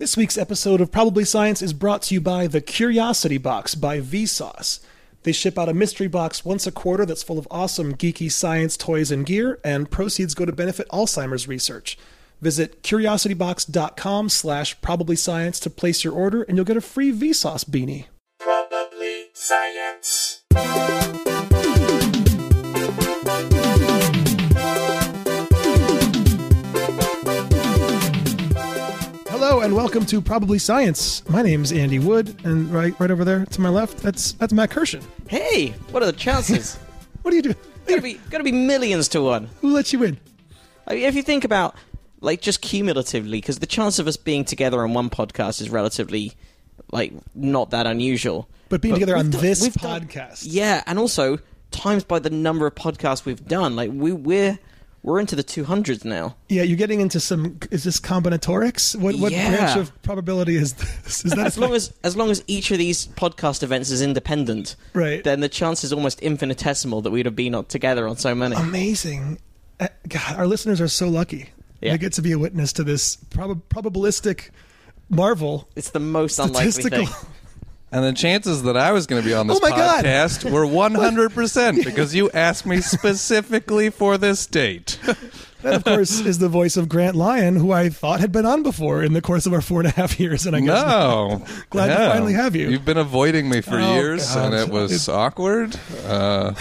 This week's episode of Probably Science is brought to you by the Curiosity Box by Vsauce. They ship out a mystery box once a quarter that's full of awesome geeky science toys and gear, and proceeds go to benefit Alzheimer's research. Visit curiositybox.com slash probablyscience to place your order, and you'll get a free Vsauce beanie. Probably science. Hello and welcome to Probably Science. My name's Andy Wood, and right right over there to my left, that's that's Matt Kirshen. Hey, what are the chances? What are you doing? gotta be gotta be millions to one. Who let you in? I mean, if you think about like just cumulatively, because the chance of us being together on one podcast is relatively like not that unusual. But being together on done- this we've done- podcast. yeah, and also times by the number of podcasts we've done. Like we we're we're into the two hundreds now. Yeah, you're getting into some. Is this combinatorics? What what Yeah. branch of probability is this? Is that As long as as long as each of these podcast events is independent, Right. Then the chance is almost infinitesimal that we'd have been together on so many. amazing? Uh, God, our listeners are so lucky. Yeah. They get to be a witness to this prob- probabilistic marvel. it's the most unlikely thing. And the chances that I was going to be on this Oh my God. podcast were 100% because you asked me specifically for this date. That, of course, is the voice of Grant Lyon, who I thought had been on before in the course of our four and a half years, and I guess no. Glad to No. finally have you. You've been avoiding me for Oh, years, God. and it was It's- awkward. Uh,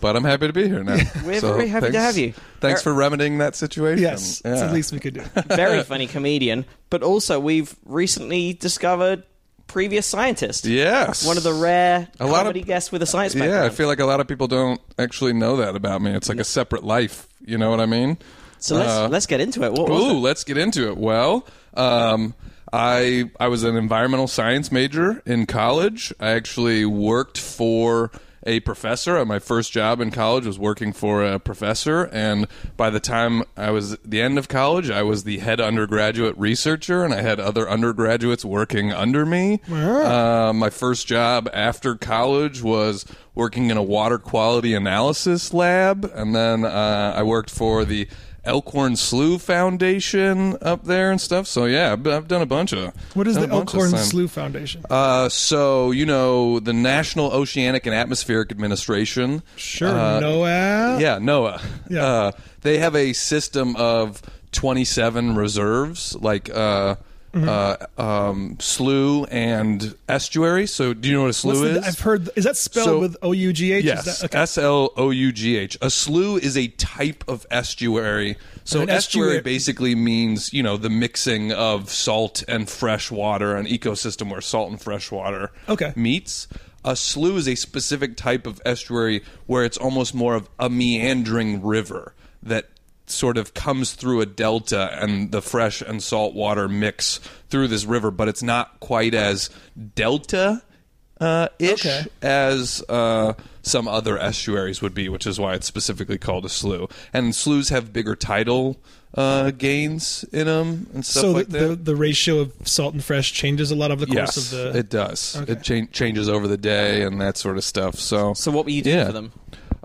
but I'm happy to be here now. We're So very happy to thanks- have you. Thanks for remedying that situation. yes, it's Yeah. the least we could do. very funny comedian, but also we've recently discovered previous scientist. Yes. One of the rare A lot of- comedy guests with a science Yeah. I feel like a lot of people don't actually know that about me. It's like a separate life. You know what I mean? so let's uh, let's get into it. What Ooh, it? let's get into it. Well, um, I I was an environmental science major in college. I actually worked for a professor. My first job in college was working for a professor, and by the time I was at the end of college, I was the head undergraduate researcher, and I had other undergraduates working under me. Uh, my first job after college was working in a water quality analysis lab, and then uh, I worked for the Elkhorn Slough Foundation up there and stuff. So yeah, I've, I've done a bunch of. What is the a bunch of Elkhorn. Slough Foundation? Uh, so you know the National Oceanic and Atmospheric Administration. sure, uh, NOAA. Yeah, NOAA. Yeah. Uh, they have a system of 27 reserves, like uh, Mm-hmm. uh, um, slough and estuary. So do you know what a slough What's the- is? I've heard. Is that spelled So- with O U G H? Yes, S L O U G H. A slough is a type of estuary. So An estuary, estuary- basically means you know the mixing of salt and fresh water, an ecosystem where salt and fresh water Okay. meets. A slough is a specific type of estuary where it's almost more of a meandering river that sort of comes through a delta and the fresh and salt water mix through this river, but it's not quite as delta uh, ish Okay. as uh, some other estuaries would be, which is why it's specifically called a slough. And sloughs have bigger tidal uh, gains in them and stuff So like the, that. the the ratio of salt and fresh changes a lot over the course yes, of the. it does. Okay. It cha- changes over the day and that sort of stuff. So, So what were you doing Yeah. for them?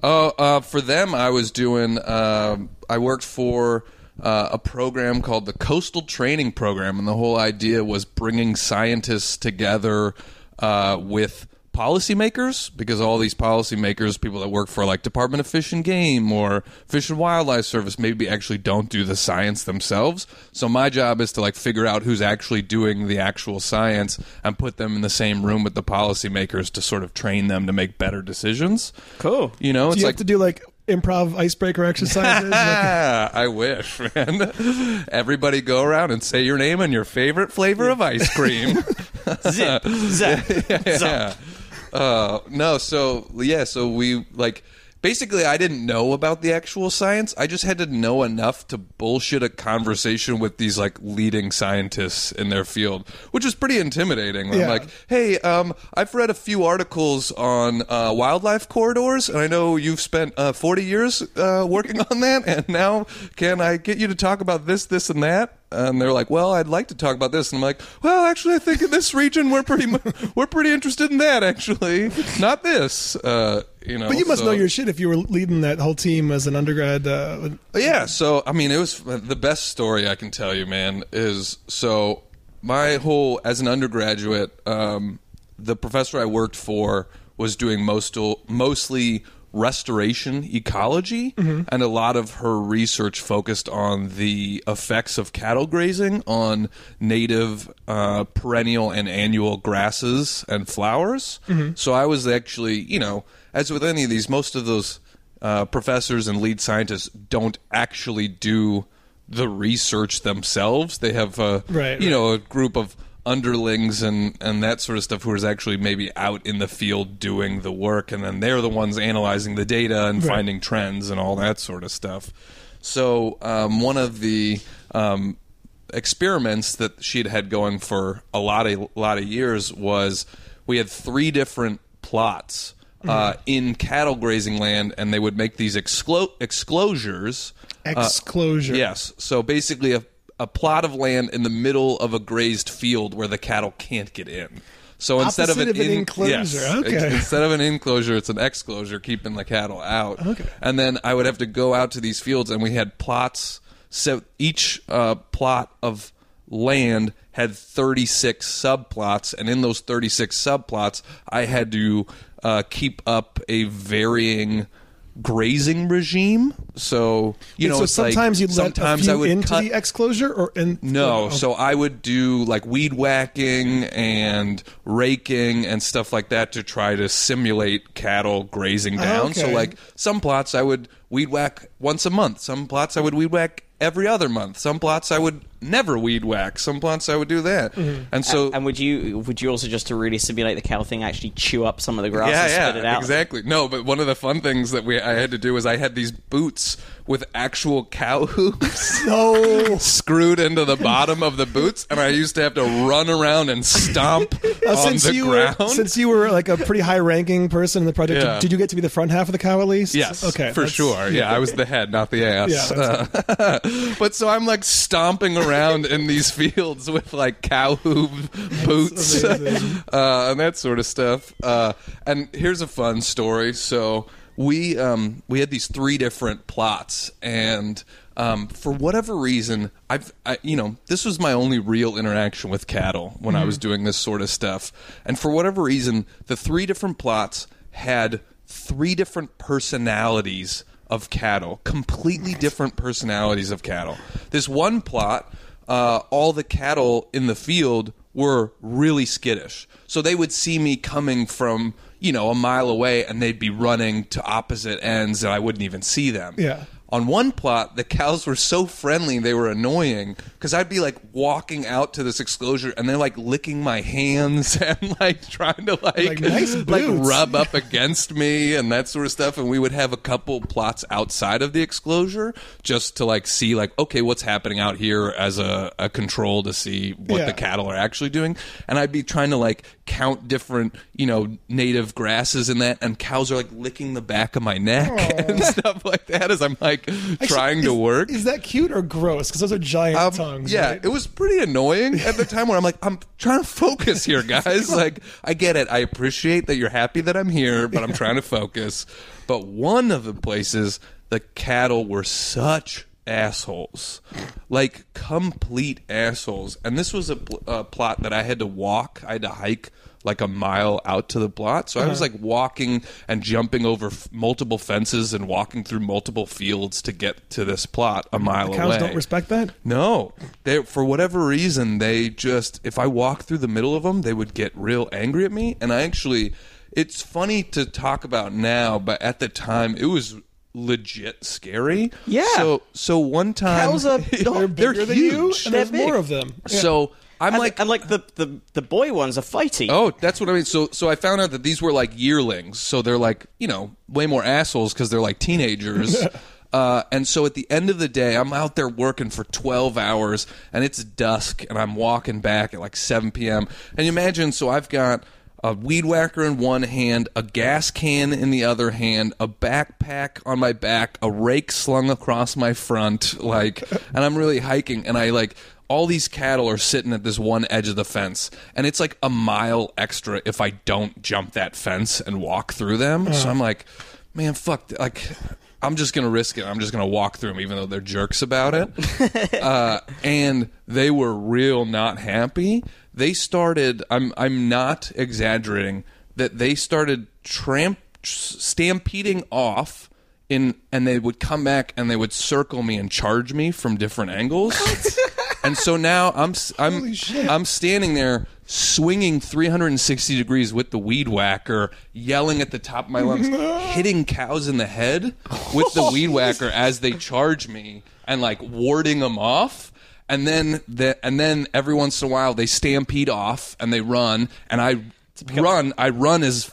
Oh, uh, for them, I was doing. um I worked for uh, a program called the Coastal Training Program, and the whole idea was bringing scientists together uh, with policymakers because all these policymakers, people that work for like Department of Fish and Game or Fish and Wildlife Service, maybe actually don't do the science themselves. So my job is to like figure out who's actually doing the actual science and put them in the same room with the policymakers to sort of train them to make better decisions. Cool. You know, do it's you like have to do like improv icebreaker exercises? Like- I wish, man. Everybody go around and say your name and your favorite flavor of ice cream. Zip, zap, yeah. zap. Uh, no, so yeah, so we like basically I didn't know about the actual science. I just had to know enough to bullshit a conversation with these like leading scientists in their field, which is pretty intimidating. Yeah. I'm like, hey, um, I've read a few articles on uh, wildlife corridors, and I know you've spent uh, 40 years uh, working on that, and now can I get you to talk about this, this, and that? And they're like, "Well, I'd like to talk about this." And I'm like, "Well, actually, I think in this region we're pretty mu- we're pretty interested in that. Actually, not this." Uh, you know, but you must so- know your shit if you were leading that whole team as an undergrad. Uh, yeah, so I mean, it was the best story I can tell you, man. Is so my whole as an undergraduate, um, the professor I worked for was doing most mostly restoration ecology, and a lot of her research focused on the effects of cattle grazing on native uh, perennial and annual grasses and flowers. So I was actually, you know, as with any of these, most of those uh, professors and lead scientists don't actually do the research themselves. They have, uh, Right, you know, a group of underlings and and that sort of stuff who is actually maybe out in the field doing the work, and then they're the ones analyzing the data and Right. finding trends and all that sort of stuff. So um, one of the um, experiments that she'd had going for a lot of lot of years was we had three different plots uh, in cattle grazing land, and they would make these exclo- exclosures. Exclosure. Yes. So basically, a, a plot of land in the middle of a grazed field where the cattle can't get in. So instead of an, of an in- enclosure. yes, Okay. instead of an enclosure, it's an exclosure, keeping the cattle out. Okay. And then I would have to go out to these fields, and we had plots. So each uh, plot of land had 36 subplots, and in those 36 subplots, I had to uh, keep up a varying grazing regime. So you know, so it's like sometimes you'd let sometimes a few I would into cut the exclosure, or in no, oh, so I would do like weed whacking and raking and stuff like that to try to simulate cattle grazing ah, down. So Okay. like some plots I would weed whack once a month. Some plots I would weed whack every other month. Some plots I would never weed whack. Some plots I would do that. Mm-hmm. And so and would you would you also just to really simulate the cow thing actually chew up some of the grass yeah, and yeah, spit it out? exactly. No, but one of the fun things that we I had to do was I had these boots with actual cow hooves. No. screwed into the bottom of the boots, and I used to have to run around and stomp Uh, on since the you ground. were since you were like a pretty high ranking person in the project, Yeah. did, did you get to be the front half of the cow at least? Yes, Okay. for sure. Yeah, I was the head, not the ass. Yeah, Uh, but so I'm like stomping around in these fields with like cow hoof boots uh, and that sort of stuff. Uh, and here's a fun story. So we um, we had these three different plots, and um, for whatever reason, I've I, you know this was my only real interaction with cattle when I was doing this sort of stuff, and for whatever reason, the three different plots had three different personalities of cattle, completely different personalities of cattle. This one plot, uh, all the cattle in the field were really skittish. So they would see me coming from, you know, a mile away and they'd be running to opposite ends and I wouldn't even see them. Yeah. On one plot, the cows were so friendly they were annoying because I'd be like walking out to this exclosure and they're like licking my hands and like trying to like Like, nice like rub up against me and that sort of stuff. And we would have a couple plots outside of the exclosure just to like see like okay what's happening out here as a, a control to see what Yeah. the cattle are actually doing. And I'd be trying to like count different you know native grasses and that and cows are like licking the back of my neck and stuff like that as I'm like trying to work. Is that cute or gross? Because those are giant Um, tongues. yeah, right? it was pretty annoying at the time where I'm like, I'm trying to focus here, guys. like, I get it. I appreciate that you're happy that I'm here, but I'm trying to focus. But one of the places, the cattle were such assholes, like complete assholes. And this was a, pl- a plot that I had to walk. I had to hike like a mile out to the plot. So I was uh-huh. like walking and jumping over f- multiple fences and walking through multiple fields to get to this plot a mile Cows away. don't respect that. No, they for whatever reason they just if I walk through the middle of them, they would get real angry at me. And I actually, it's funny to talk about now, but at the time it was legit scary. Yeah. So so one time Cows are- They're bigger they're than you, huge. and They're there's big. more of them. So I'm And like and like the, the, the boy ones are fighty. Oh, that's what I mean. So, so I found out that these were like yearlings. So they're like, you know, way more assholes because they're like teenagers. uh, and so at the end of the day, I'm out there working for 12 hours, and it's dusk, and I'm walking back at like 7 p.m. And you imagine, so I've got a weed whacker in one hand, a gas can in the other hand, a backpack on my back, a rake slung across my front, like, and I'm really hiking, and I like all these cattle are sitting at this one edge of the fence, and it's like a mile extra if I don't jump that fence and walk through them. So I'm like, man, fuck, like. I'm just gonna risk it. I'm just gonna walk through them, even though they're jerks about it. uh, and they were real not happy. They started. I'm I'm not exaggerating. That they started tramp stampeding off. In, and they would come back and they would circle me and charge me from different angles. and so now I'm I'm I'm standing there swinging 360 degrees with the weed whacker, yelling at the top of my lungs, hitting cows in the head with the weed whacker as they charge me, and like warding them off. And then the, and then every once in a while they stampede off and they run, and I run. I run as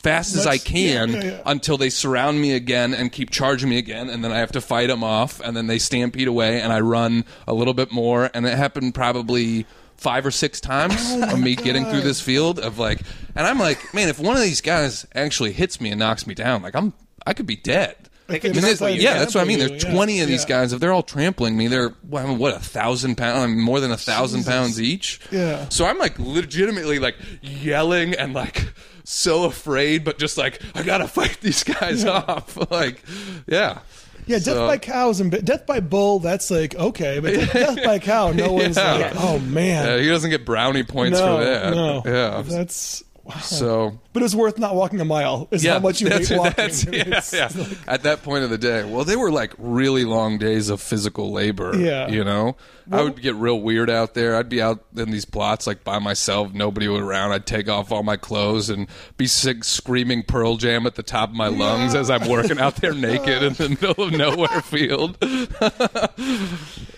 fast as I can yeah, yeah, yeah. until they surround me again and keep charging me again, and then I have to fight them off, and then they stampede away, and I run a little bit more, and it happened probably five or six times Oh of me getting through this field of like, and I'm like, man, if one of these guys actually hits me and knocks me down, like I'm, I could be dead. Like, I mean, this- what you yeah, that's what I mean. There's you, 20 of these yeah. guys. If they're all trampling me, they're what, I mean, what a thousand pounds, I mean, more than a thousand pounds each. Yeah. So I'm like legitimately like yelling and like so afraid, but just like I gotta fight these guys off. like, yeah. Yeah, death So- by cows and death by bull. That's like okay, but death, death by cow, no one's Yeah. like, oh man, Yeah, he doesn't get brownie points no, for that. no, Yeah. that's. So But it's worth not walking a mile. Is yeah, how much you hate walking. yeah, yeah. like- At that point of the day, well, they were like really long days of physical labor. Yeah. you know, I would get real weird out there. I'd be out in these plots like by myself, nobody around. I'd take off all my clothes and be sick, screaming Pearl Jam at the top of my lungs as I'm working out there naked in the middle of nowhere field.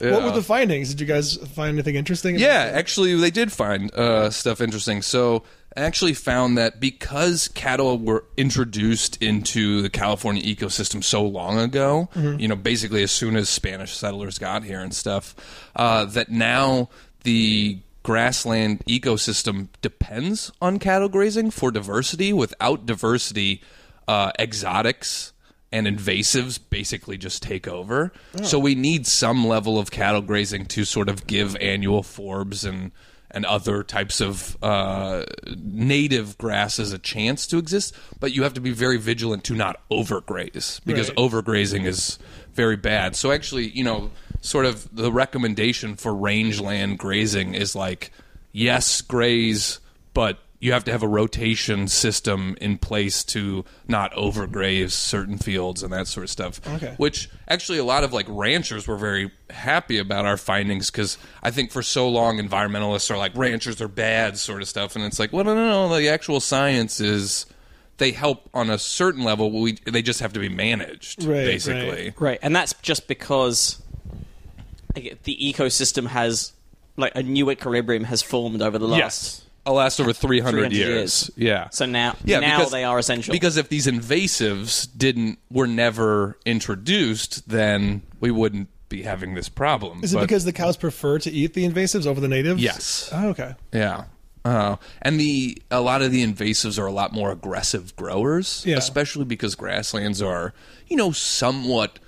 What were the findings? Did you guys find anything interesting? Yeah, actually, they did find uh, stuff interesting. So, actually found that because cattle were introduced into the California ecosystem so long ago, you know, basically as soon as Spanish settlers got here and stuff, uh, that now the grassland ecosystem depends on cattle grazing for diversity. Without diversity, uh, exotics and invasives basically just take over. So we need some level of cattle grazing to sort of give annual forbs and and other types of uh, native grasses a chance to exist. But you have to be very vigilant to not overgraze because Right. overgrazing is very bad. So actually, you know, sort of the recommendation for rangeland grazing is like yes, graze, but you have to have a rotation system in place to not overgraze certain fields and that sort of stuff. Okay. Which actually a lot of like ranchers were very happy about our findings because I think for so long environmentalists are like ranchers are bad sort of stuff, and it's like well no no no the actual science is they help on a certain level. We they just have to be managed Right, basically. right. Right, and that's just because the ecosystem has like a new equilibrium has formed over the last. Yes. I'll last over 300, 300 years. years. Yeah. So now, Yeah, now because- they are essential. Because if these invasives didn't were never introduced, then we wouldn't be having this problem. Is it But- because the cows prefer to eat the invasives over the natives? Yes. Oh, okay. Yeah. Uh, and the a lot of the invasives are a lot more aggressive growers, Yeah. especially because grasslands are, you know, somewhat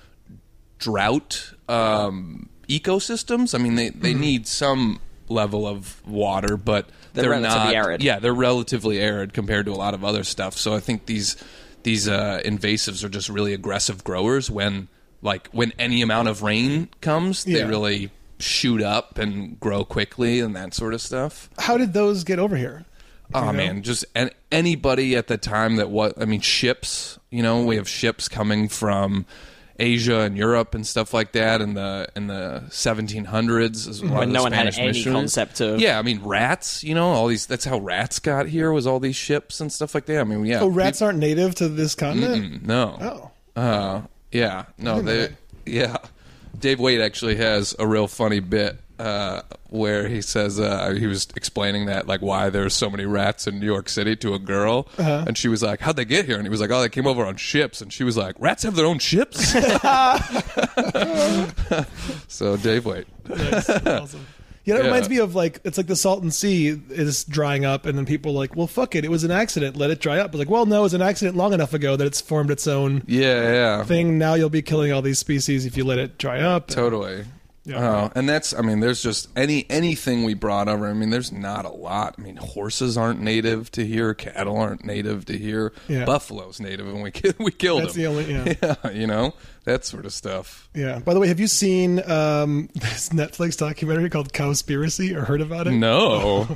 drought um, ecosystems. I mean, they, Mm-hmm. they need some level of water, but They're they're, relatively not. arid. Yeah, they're relatively arid compared to a lot of other stuff. So I think these these uh, invasives are just really aggressive growers. When like when any amount of rain comes, they really shoot up and grow quickly and that sort of stuff. How did those get over here? Oh know? man, just an, anybody at the time that what I mean ships. You know, we have ships coming from Asia and Europe and stuff like that in the in the 1700s. As When of the no one had any missionaries. concept of- yeah. I mean, rats. You know, all these. That's how rats got here. Was all these ships and stuff like that. I mean, yeah. Oh, rats aren't native to this continent. peop- no. Oh, Uh, yeah, no, they, that. yeah. Dave Wade actually has a real funny bit uh, where he says uh, he was explaining that like why there's so many rats in New York City to a girl, Uh-huh. and she was like, "How'd they get here?" And he was like, "Oh, they came over on ships," and she was like, "Rats have their own ships." so Dave Wade, nice. awesome. Yeah, that Yeah. reminds me of like it's like the Salton Sea is drying up, and then people are like, well, fuck it, it was an accident, let it dry up. But like, well, no, it was an accident long enough ago that it's formed its own yeah, yeah, thing. Now you'll be killing all these species if you let it dry up. totally. Yeah. Uh, and that's, I mean, there's just any anything we brought over. I mean, there's not a lot. I mean, horses aren't native to here, cattle aren't native to here, Yeah. buffalo's native, and we we killed That's them. the only- yeah. yeah, you know that sort of stuff. Yeah. By the way, have you seen um, this Netflix documentary called Cowspiracy or heard about it? No,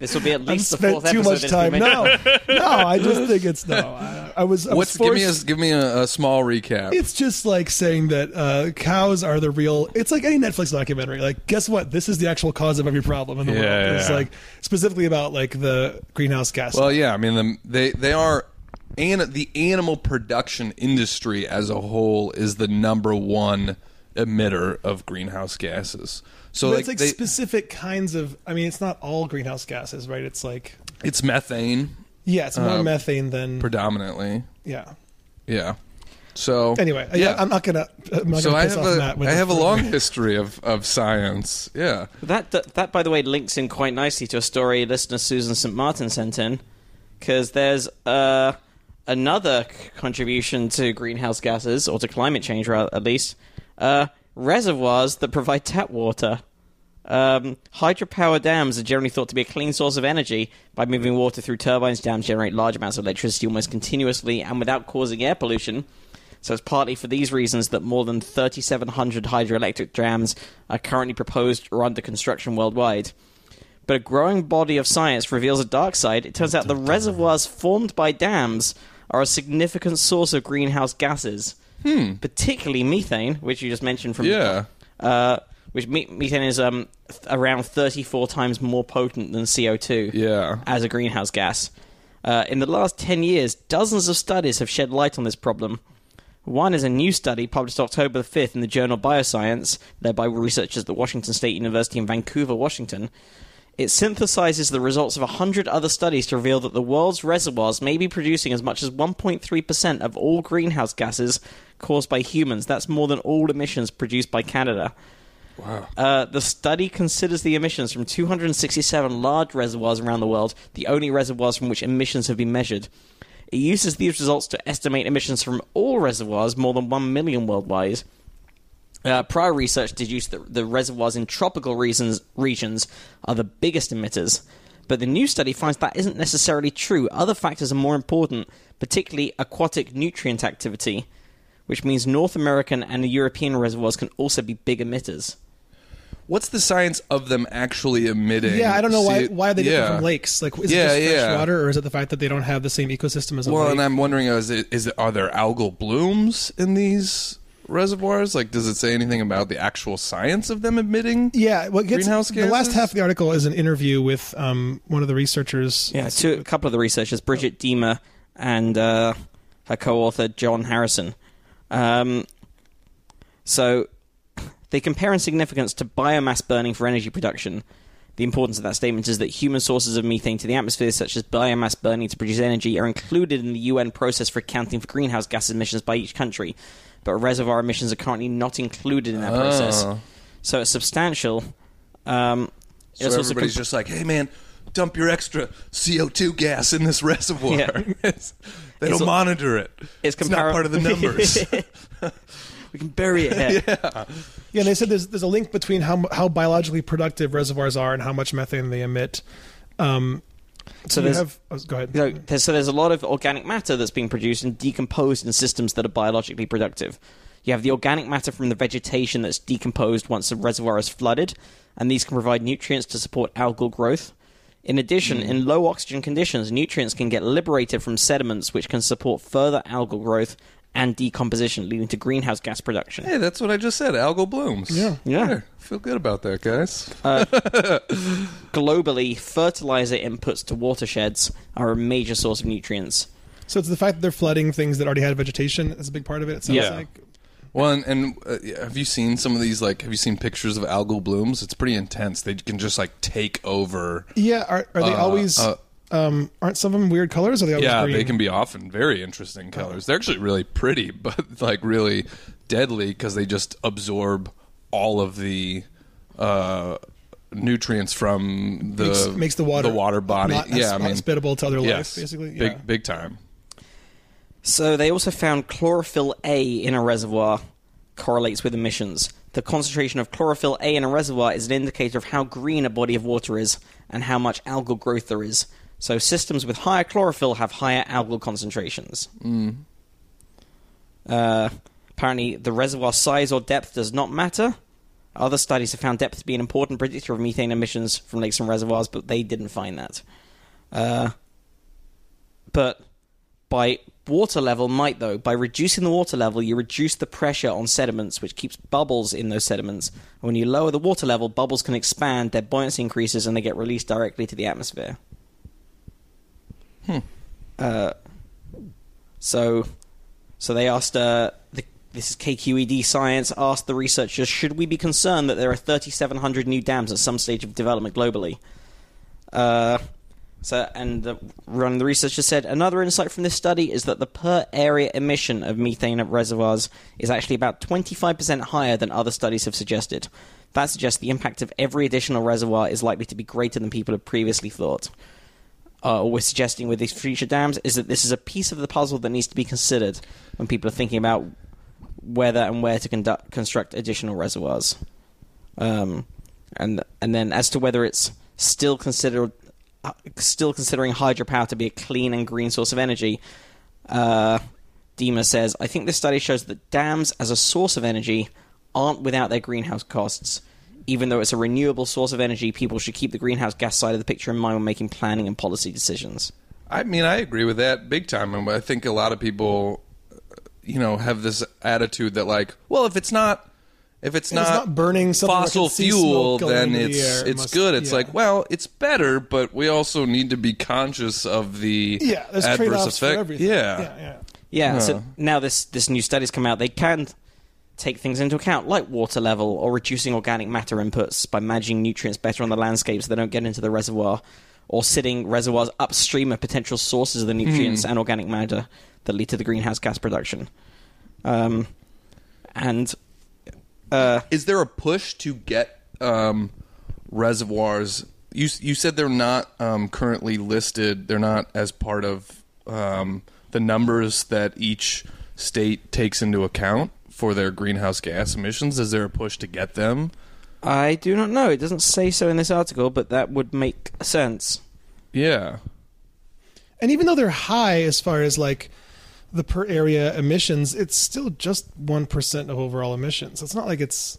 This will be at I've least the spent fourth too much time. No, no, I just think it's no. I, I was. I what's was give me a give me a, a small recap. It's just like saying that uh, cows are the real. It's like any Netflix documentary. Like, guess what? This is the actual cause of every problem in the Yeah, world. It's yeah. like specifically about like the greenhouse gas. Well, yeah, I mean, the, they they are, and the animal production industry as a whole is the number one emitter of greenhouse gases. So But like, it's like they, specific kinds of. I mean, it's not all greenhouse gases, right? It's like it's methane yeah, it's more Uh, methane than predominantly. yeah. Yeah. So Anyway, yeah. yeah, I'm not gonna. I'm not so gonna I have off a Matt with I have a long history of of science. Yeah. That, that that by the way links in quite nicely to a story listener Susan St Martin sent in because there's uh, another contribution to greenhouse gases or to climate change rather, at least uh, reservoirs that provide tap water. Um, hydropower dams are generally thought to be a clean source of energy. By moving water through turbines, dams generate large amounts of electricity almost continuously and without causing air pollution. So it's partly for these reasons that more than 3,700 hydroelectric dams are currently proposed or under construction worldwide. But a growing body of science reveals a dark side. It turns out the reservoirs formed by dams are a significant source of greenhouse gases, particularly methane, which you just mentioned from Yeah. uh, which me- methane is um, th- around 34 times more potent than CO2 Yeah. as a greenhouse gas. Uh, in the last 10 years, dozens of studies have shed light on this problem. One is a new study published October the 5th in the journal Bioscience, led by researchers at the Washington State University in Vancouver, Washington. It synthesizes the results of 100 other studies to reveal that the world's reservoirs may be producing as much as 1.3% of all greenhouse gases caused by humans. That's more than all emissions produced by Canada. Wow. Uh, the study considers the emissions from 267 large reservoirs around the world, the only reservoirs from which emissions have been measured. It uses these results to estimate emissions from all reservoirs, more than 1 million worldwide. Uh, prior research deduced that the reservoirs in tropical regions, regions are the biggest emitters. But the new study finds that isn't necessarily true. Other factors are more important, particularly aquatic nutrient activity, which means North American and European reservoirs can also be big emitters. What's the science of them actually emitting? Yeah, I don't know why CO why they yeah. different from lakes. Like, is Yeah, it just fresh yeah. water, or is it the fact that they don't have the same ecosystem as a Well, lake? and I'm wondering, is it, is it are there algal blooms in these reservoirs? Like, does it say anything about the actual science of them emitting? yeah, what gets Greenhouse the last half of the article is an interview with um, one of the researchers. Yeah, two, a couple of the researchers, Bridget Deemer and uh, her co-author John Harrison. Um, so they compare in significance to biomass burning for energy production. The importance of that statement is that human sources of methane to the atmosphere, such as biomass burning to produce energy, are included in the UN process for accounting for greenhouse gas emissions by each country, but reservoir emissions are currently not included in that process. Oh. So it's substantial. Um, So it's everybody's comp- just like, hey man, dump your extra CO2 gas in this reservoir. Yeah. They It's don't a- monitor it. it's, It's not part of the numbers. we can bury it here. Yeah, and they said there's there's a link between how how biologically productive reservoirs are and how much methane they emit. Um, So there's have oh, go ahead. you know, there's, so there's a lot of organic matter that's being produced and decomposed in systems that are biologically productive. You have the organic matter from the vegetation that's decomposed once the reservoir is flooded, and these can provide nutrients to support algal growth. In addition, hmm. in low oxygen conditions, nutrients can get liberated from sediments, which can support further algal growth and decomposition, leading to greenhouse gas production. hey, that's what I just said. Algal blooms. Yeah. Yeah. There, feel good about that, guys. Globally, fertilizer inputs to watersheds are a major source of nutrients. So it's the fact that they're flooding things that already had vegetation is a big part of it. It sounds Yeah. like. Well, and, and uh, have you seen some of these? Like, have you seen pictures of algal blooms? It's pretty intense. They can just like take over. Yeah, are, are they Uh, always? uh, um, aren't some of them weird colors? Or are they always Yeah, green? they can be often very interesting colors. They're actually really pretty, but like really deadly because they just absorb all of the uh, nutrients from the makes, makes the water the water body. not yeah, I mean, hospitable to other yes, life, basically. big big time. So they also found chlorophyll A in a reservoir correlates with emissions. The concentration of chlorophyll A in a reservoir is an indicator of how green a body of water is and how much algal growth there is. So systems with higher chlorophyll have higher algal concentrations. Uh, apparently, the reservoir size or depth does not matter. Other studies have found depth to be an important predictor of methane emissions from lakes and reservoirs, but they didn't find that. Uh, but by water level might though by reducing the water level you reduce the pressure on sediments which keeps bubbles in those sediments and when you lower the water level bubbles can expand their buoyancy increases and they get released directly to the atmosphere uh, so so they asked uh, the, this is KQED science asked the researchers should we be concerned that there are 3700 new dams at some stage of development globally uh, so, and the, one of the researchers said another insight from this study is that the per area emission of methane at reservoirs is actually about 25% higher than other studies have suggested. That suggests the impact of every additional reservoir is likely to be greater than people had previously thought. Uh, we're suggesting with these future dams is that this is a piece of the puzzle that needs to be considered when people are thinking about whether and where to conduct, construct additional reservoirs. Um, and and then as to whether it's still considered uh, still considering hydropower to be a clean and green source of energy, uh, Deemer says, I think this study shows that dams as a source of energy aren't without their greenhouse costs. Even though it's a renewable source of energy, people should keep the greenhouse gas side of the picture in mind when making planning and policy decisions. I mean, I agree with that big time. And I think a lot of people, you know, have this attitude that like, well, if it's not, if it's not, it's not burning something where I fossil can fuel, then into the it's air, it's must- good. It's yeah. like, well, it's better, but we also need to be conscious of the Yeah, adverse trade-offs for effect. everything. Yeah. yeah, yeah. Yeah, Huh. so now this, this new study's come out, they can take things into account, like water level or reducing organic matter inputs by managing nutrients better on the landscape so they don't get into the reservoir, or sitting reservoirs upstream of potential sources of the nutrients and organic matter that lead to the greenhouse gas production. Um, and uh, Is there a push to get um, reservoirs? You you said they're not um, currently listed. They're not as part of um, the numbers that each state takes into account for their greenhouse gas emissions. Is there a push to get them? I do not know. It doesn't say so in this article, but that would make sense. Yeah. And even though they're high as far as like the per area emissions, it's still just one percent of overall emissions. It's not like it's.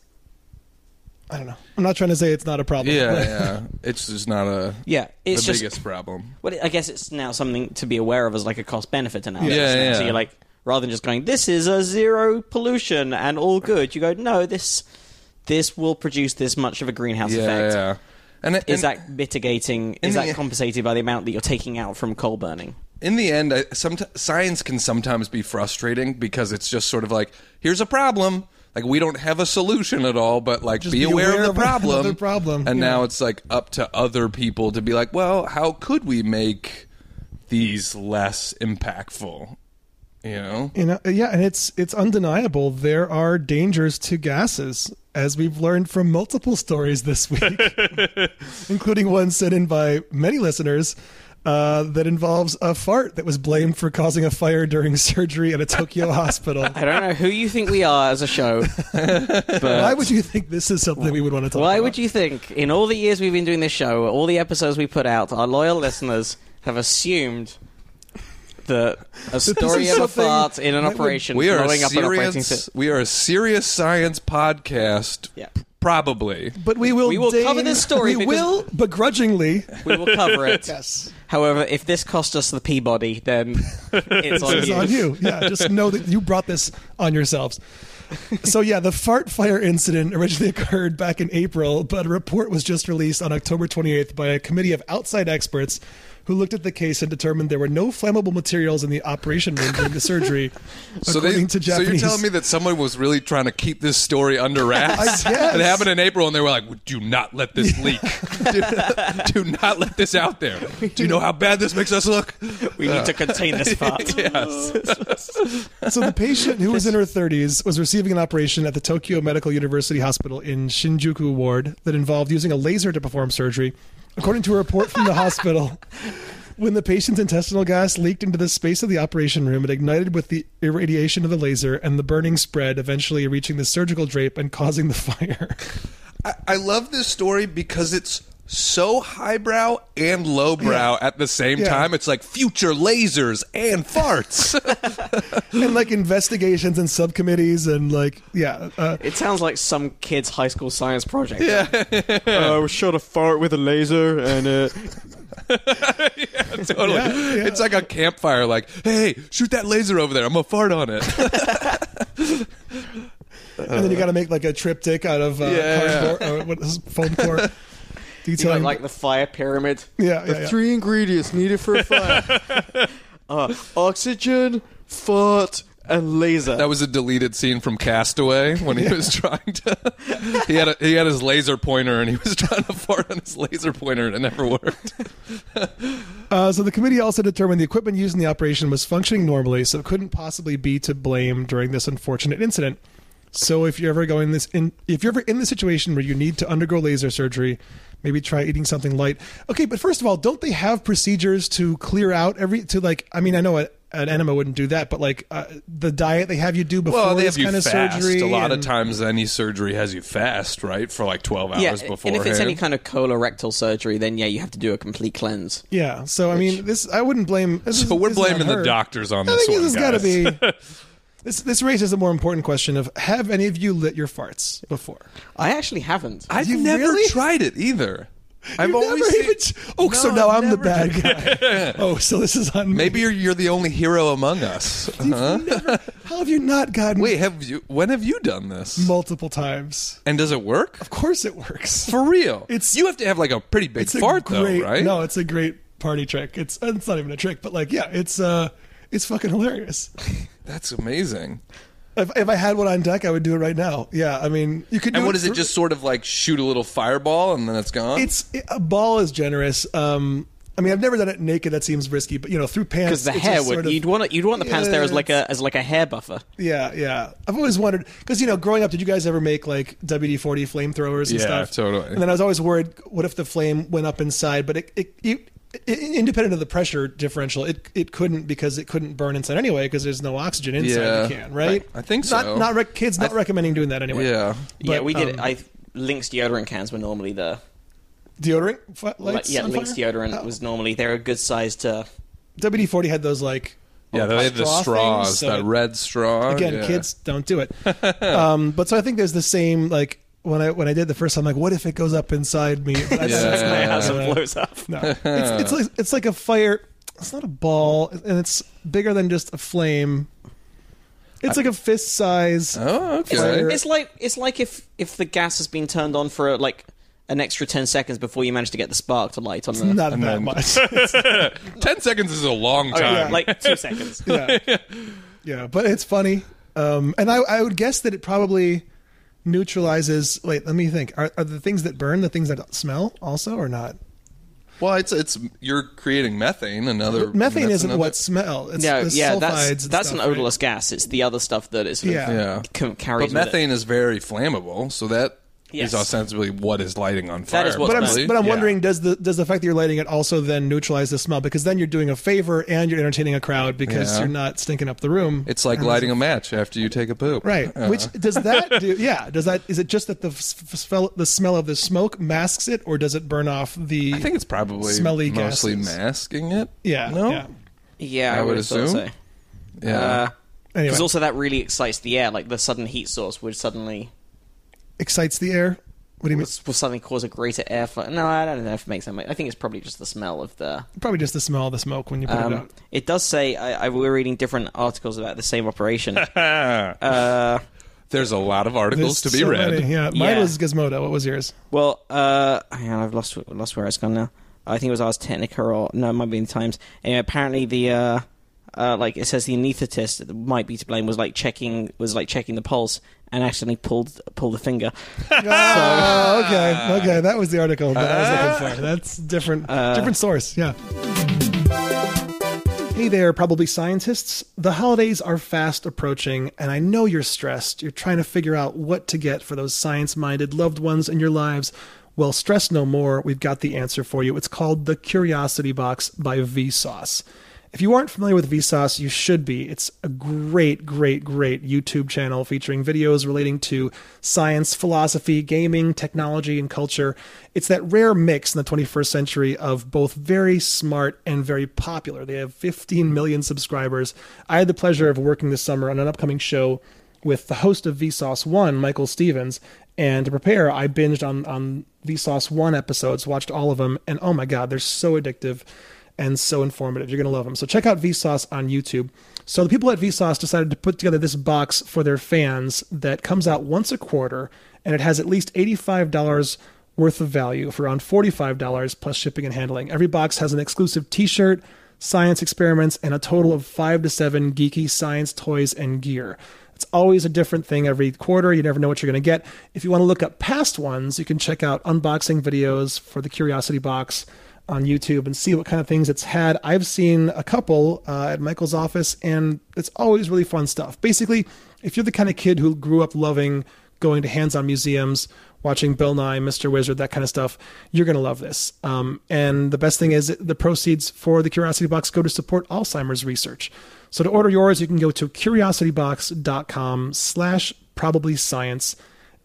I don't know. I'm not trying to say it's not a problem. Yeah, yeah. It's just not a Yeah, it's the just biggest problem. Well, I guess it's now something to be aware of as like a cost benefit analysis. Yeah, yeah. So you're like, rather than just going, this is a zero pollution and all good, you go, no, this this will produce this much of a greenhouse Yeah, effect. yeah. And, Is and that mitigating? Is that compensated by the amount that you're taking out from coal burning? in the end, I, somet- science can sometimes be frustrating because it's just sort of like, here's a problem. Like we don't have a solution at all, but like be, be aware, aware of of the problem. problem, And yeah. now it's like up to other people to be like, well, how could we make these less impactful? You know? You know, yeah, and it's it's undeniable there are dangers to gases, as we've learned from multiple stories this week, including one sent in by many listeners uh, that involves a fart that was blamed for causing a fire during surgery at a Tokyo hospital. I don't know who you think we are as a show, but Why would you think this is something we would want to talk Why about? would you think, in all the years we've been doing this show, all the episodes we put out, our loyal listeners have assumed that a story of a something fart in an operation We are a up an operating serious we are a serious science podcast. Yeah. Probably. But we will. We will deign- cover this story We will begrudgingly. We will cover it. Yes, However, if this cost us the Peabody, then it's on it's you. on you. Yeah, just know that you brought this on yourselves. So yeah, the fart fire incident originally occurred back in April, but a report was just released on October 28th by a committee of outside experts who looked at the case and determined there were no flammable materials in the operation room during the surgery. So, according they, to so you're telling me that someone was really trying to keep this story under wraps? I guess. It happened in April, and they were like, "Do not let this leak. do, do not let this out there. Do you know how bad this makes us look?" We need to contain this fart. yes. So the patient, who was in her 30s, was receiving an operation at the Tokyo Medical University Hospital in Shinjuku ward that involved using a laser to perform surgery. According to a report from the hospital, When the patient's intestinal gas leaked into the space of the operation room, it ignited with the irradiation of the laser, and the burning spread, eventually reaching the surgical drape and causing the fire. I, I love this story because it's so highbrow and lowbrow at the same Yeah. time. It's like future lasers and farts. and like investigations and subcommittees, and like, yeah. Uh, It sounds like some kid's high school science project. yeah, Uh, we shot a fart with a laser, and uh, totally. Yeah, yeah. It's like a campfire. Like, hey, shoot that laser over there. I'm gonna fart on it. and then you got to make like a triptych out of uh, Yeah. cardboard, uh, what is foam core. You got Detailing, like the fire pyramid. yeah, yeah, yeah. Three ingredients needed for a fire: uh, oxygen, fart, and laser. That was a deleted scene from Castaway when he was trying to. He had a, he had his laser pointer and he was trying to fart on his laser pointer and it never worked. Uh, so the committee also determined the equipment used in the operation was functioning normally, so it couldn't possibly be to blame during this unfortunate incident. So if you're ever going this in, if you're ever in the situation where you need to undergo laser surgery, maybe try eating something light. Okay, but first of all, don't they have procedures to clear out every to like? I mean, I know a, an enema wouldn't do that, but like uh, the diet they have you do before Well, they this have you kind of fast. surgery. a lot of times, any surgery has you fast, right, for like twelve hours yeah, beforehand. and if it's any kind of colorectal surgery, then yeah, you have to do a complete cleanse. Yeah, so I mean, this I wouldn't blame. This so is, we're this blaming the doctors on I this think one. this has got to be. This this raises a more important question of Have any of you lit your farts before? I actually haven't. I've You never really? tried it either. I've You've always never seen- even- oh, so No, now I've I'm the bad guy. oh, so this is on me. Maybe you're you're the only hero among us. Huh? How have you not gotten Wait, have you? When have you done this? multiple times? And does it work? Of course, it works. For real? It's- you have to have like a pretty big It's a fart great, though, right? No, it's a great party trick. It's it's not even a trick, but like, yeah, it's uh, it's fucking hilarious. That's amazing. If, if I had one on deck, I would do it right now. Yeah, I mean, you could. Do And what is it? through- Just sort of like shoot a little fireball and then it's gone. It's a ball is generous. Um, I mean, I've never done it naked. That seems risky, but you know, through pants. Because the it's hair would sort of- you'd want it, you'd want the pants there as like a as like a hair buffer. Yeah, yeah. I've always wondered because you know, growing up, did you guys ever make like WD forty flamethrowers and Yeah, stuff? totally. And then I was always worried, what if the flame went up inside? But it, it, it, it independent of the pressure differential, it it couldn't because it couldn't burn inside anyway because there's no oxygen inside Yeah. the can, right? I- I think so. Not rec- kids not recommending doing that anyway. yeah. yeah, we did. um, I Lynx deodorant cans were normally the Deodorant f- like, lights. yeah on Lynx fire? deodorant Oh. was normally they're a good size to. WD forty had those like Yeah, they had the straws, things, so that it- red straw. again yeah. kids don't do it um, but so i think there's the same like when i when i did the first time like what if it goes up inside me But I- Yeah. That's my house and blows up. no it's, it's like it's like a fire it's not a ball and it's bigger than just a flame it's like a fist size Oh, okay. Fire. It's like it's like if if the gas has been turned on for like an extra ten seconds before you manage to get the spark to light on the not that then- much Ten seconds is a long Oh, yeah, time. like two seconds. yeah yeah but it's funny um, and I, I would guess that it probably neutralizes wait let me think are, are the things that burn the things that smell also or not Well, it's it's you're creating methane. Another methane isn't another- what smell. It's Yeah, the yeah, sulfides that's that's stuff, an right? odorless gas. It's the other stuff that is sort Yeah. Yeah, c- carries but with it. methane is very flammable, so that is Yes. ostensibly what is lighting on fire. That is what's But I'm but I'm Yeah. wondering does the does the fact that you're lighting it also then neutralize the smell because then you're doing a favor and you're entertaining a crowd because Yeah. you're not stinking up the room. It's like And lighting a match after you take a poop. right. Uh, Which does that do? Yeah. Does that is it just that the f- f- smell the smell of the smoke masks it or does it burn off the? I think it's probably Smelly mostly gases. masking it. yeah. No. Yeah. Yeah, I, I would would assume. so. Yeah. Anyway, Because also that really excites the air. Like the sudden heat source would suddenly excites the air. What do you mean? will suddenly cause a greater airflow. No, I don't know if it makes that. much- I think it's probably just the smell of the. Probably just the smell of the smoke when you put it Um, out. it does say I, I we're reading different articles about the same operation. uh, There's a lot of articles to be so read. many, Yeah. Mine Yeah. was Gizmodo. What was yours? well, uh, hang on, I've lost lost where it's gone now. I think it was Ars Technica or no, it might be in the Times. Anyway, apparently the uh, uh, like it says the anaesthetist might be to blame was like checking was like checking the pulse and accidentally pulled pulled the finger. Oh, okay, okay. That was the article that I was looking for. That's different, different source. Yeah. Hey there, probably scientists. The holidays are fast approaching, and I know you're stressed. You're trying to figure out what to get for those science minded loved ones in your lives. Well, stress no more. We've got the answer for you. It's called the Curiosity Box by Vsauce. If you aren't familiar with Vsauce, you should be. It's a great, great, great YouTube channel featuring videos relating to science, philosophy, gaming, technology, and culture. It's that rare mix in the 21st century of both very smart and very popular. They have 15 million subscribers. I had the pleasure of working this summer on an upcoming show with the host of Vsauce One, Michael Stevens. And to prepare, I binged on on Vsauce One episodes, watched all of them, and oh my god, they're so addictive and so informative. You're gonna love them. So check out Vsauce on YouTube. So the people at Vsauce decided to put together this box for their fans that comes out once a quarter, and it has at least eighty-five dollars worth of value for around forty-five dollars plus shipping and handling. Every box has an exclusive T-shirt, science experiments, and a total of five to seven geeky science toys and gear. It's always a different thing every quarter. You never know what you're going to get. If you want to look up past ones, you can check out unboxing videos for the Curiosity Box on YouTube and see what kind of things it's had. I've seen a couple uh, at Michael's office, and it's always really fun stuff. Basically, if you're the kind of kid who grew up loving going to hands on museums, watching Bill Nye, Mr. Wizard, that kind of stuff, you're going to love this. Um, and the best thing is the proceeds for the Curiosity Box go to support Alzheimer's research. So to order yours, you can go to curiositybox.com slash probably science.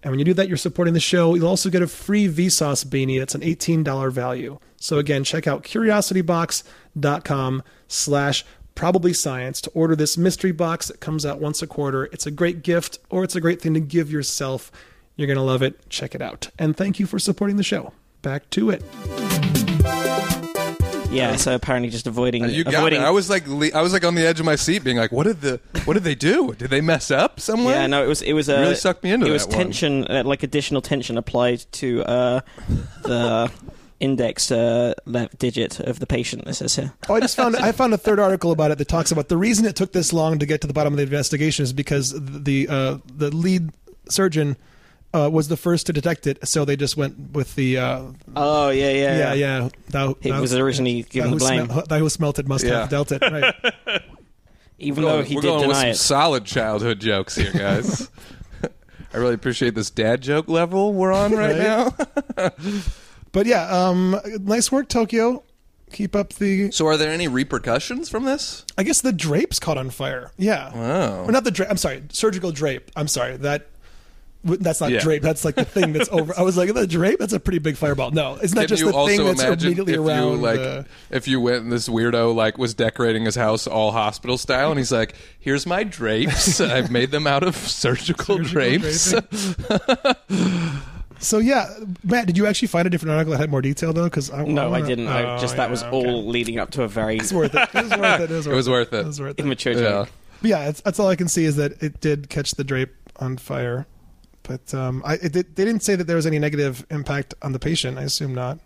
And when you do that, you're supporting the show. You'll also get a free Vsauce beanie. That's an $18 value. So again, check out curiositybox.com slash probably science to order this mystery box that comes out once a quarter. It's a great gift or it's a great thing to give yourself. You're going to love it. Check it out. And thank you for supporting the show. Back to it. Yeah, so apparently just avoiding You got avoiding. me. I was like, le- I was like on the edge of my seat, being like, "What did the? What did they do? Did they mess up somewhere?" yeah, no, it was it was a Really sucked me into It was that one. tension, uh, like additional tension applied to uh, the index uh, left digit of the patient. This is here. Oh, I just found I found a third article about it that talks about the reason it took this long to get to the bottom of the investigation is because the uh, the lead surgeon uh, was the first to detect it, so they just went with the uh, Oh yeah, yeah, yeah yeah. Thou, He thou- was originally given the blame, smel- thou who smelt it must Yeah. have dealt it. Right. even We're though going- he we're did going with deny some it. solid childhood jokes here, guys. I really appreciate this dad joke level we're on right, Right. now. But yeah, um, nice work, Tokyo. Keep up the. So, are there any repercussions from this? I guess the drapes caught on fire. Yeah. Wow. Or not the drape. I'm sorry, surgical drape. I'm sorry that. W- That's not Yeah. drape. That's like the thing that's over. I was like, the drape. That's a pretty big fireball. No, it's not Can just the thing that's immediately if around. you like the- if you went and this weirdo like was decorating his house all hospital style and he's like, "Here's my drapes. I've made them out of surgical, Surgical drapes." So yeah, Matt, did you actually find a different article that had more detail though? Because I No, I wanna- didn't. I Oh, just that oh, was okay. all leading up to a very It's worth it. It was worth it. It was worth It was worth it. It was worth it. immature yeah. joke. But yeah, it's, that's all I can see is that it did catch the drape on fire. But um, I, it, they didn't say that there was any negative impact on the patient. I assume not.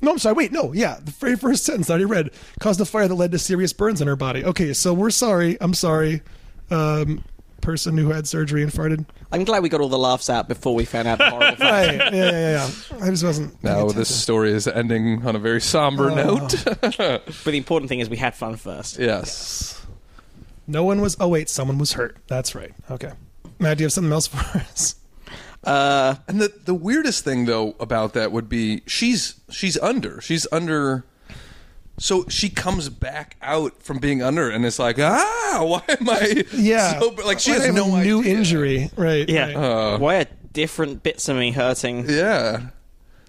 No, I'm sorry. Wait, no. Yeah, the very first sentence I already read caused a fire that led to serious burns in her body. Okay, so we're sorry. I'm sorry, um, person who had surgery and farted. I'm glad we got all the laughs out before we found out the horrible fact. Right? Yeah, yeah, yeah. yeah. I just wasn't. paying Now this story is ending on a very somber Oh. note. But the important thing is we had fun first. yes. No one was. Oh wait, someone was hurt. That's right. Okay. Matt, do you have something else for us? Uh, And the the weirdest thing though about that would be she's she's under. She's under so she comes back out from being under and it's like, ah, why am I Yeah. so, like she Why has do I have no new idea. injury. Right. yeah. right. Uh, Why are different bits of me hurting? Yeah.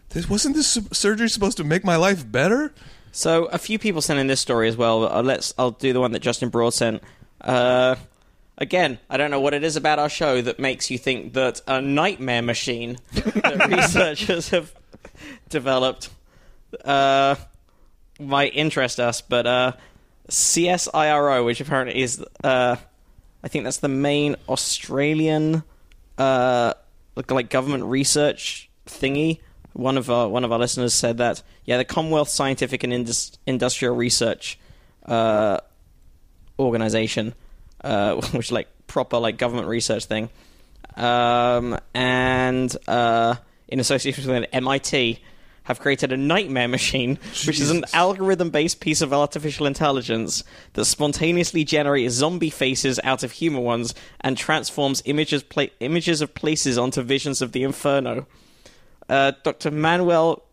This, wasn't this surgery supposed to make my life better? So a few people sent in this story as well. Uh, let's. I'll do the one that Justin Broad sent. Uh, again, I don't know what it is about our show that makes you think that a nightmare machine that researchers have developed uh, might interest us, but uh, CSIRO, which apparently is, uh, I think that's the main Australian uh, like- government research thingy. One of our one of our listeners said that yeah, the Commonwealth Scientific and Indus- Industrial Research uh, organization, uh, which is like proper like government research thing, um, and uh, in association with MIT, have created a nightmare machine, which is an algorithm-based piece of artificial intelligence that spontaneously generates zombie faces out of human ones and transforms images pla- images of places onto visions of the inferno. uh, Dr. Manuel.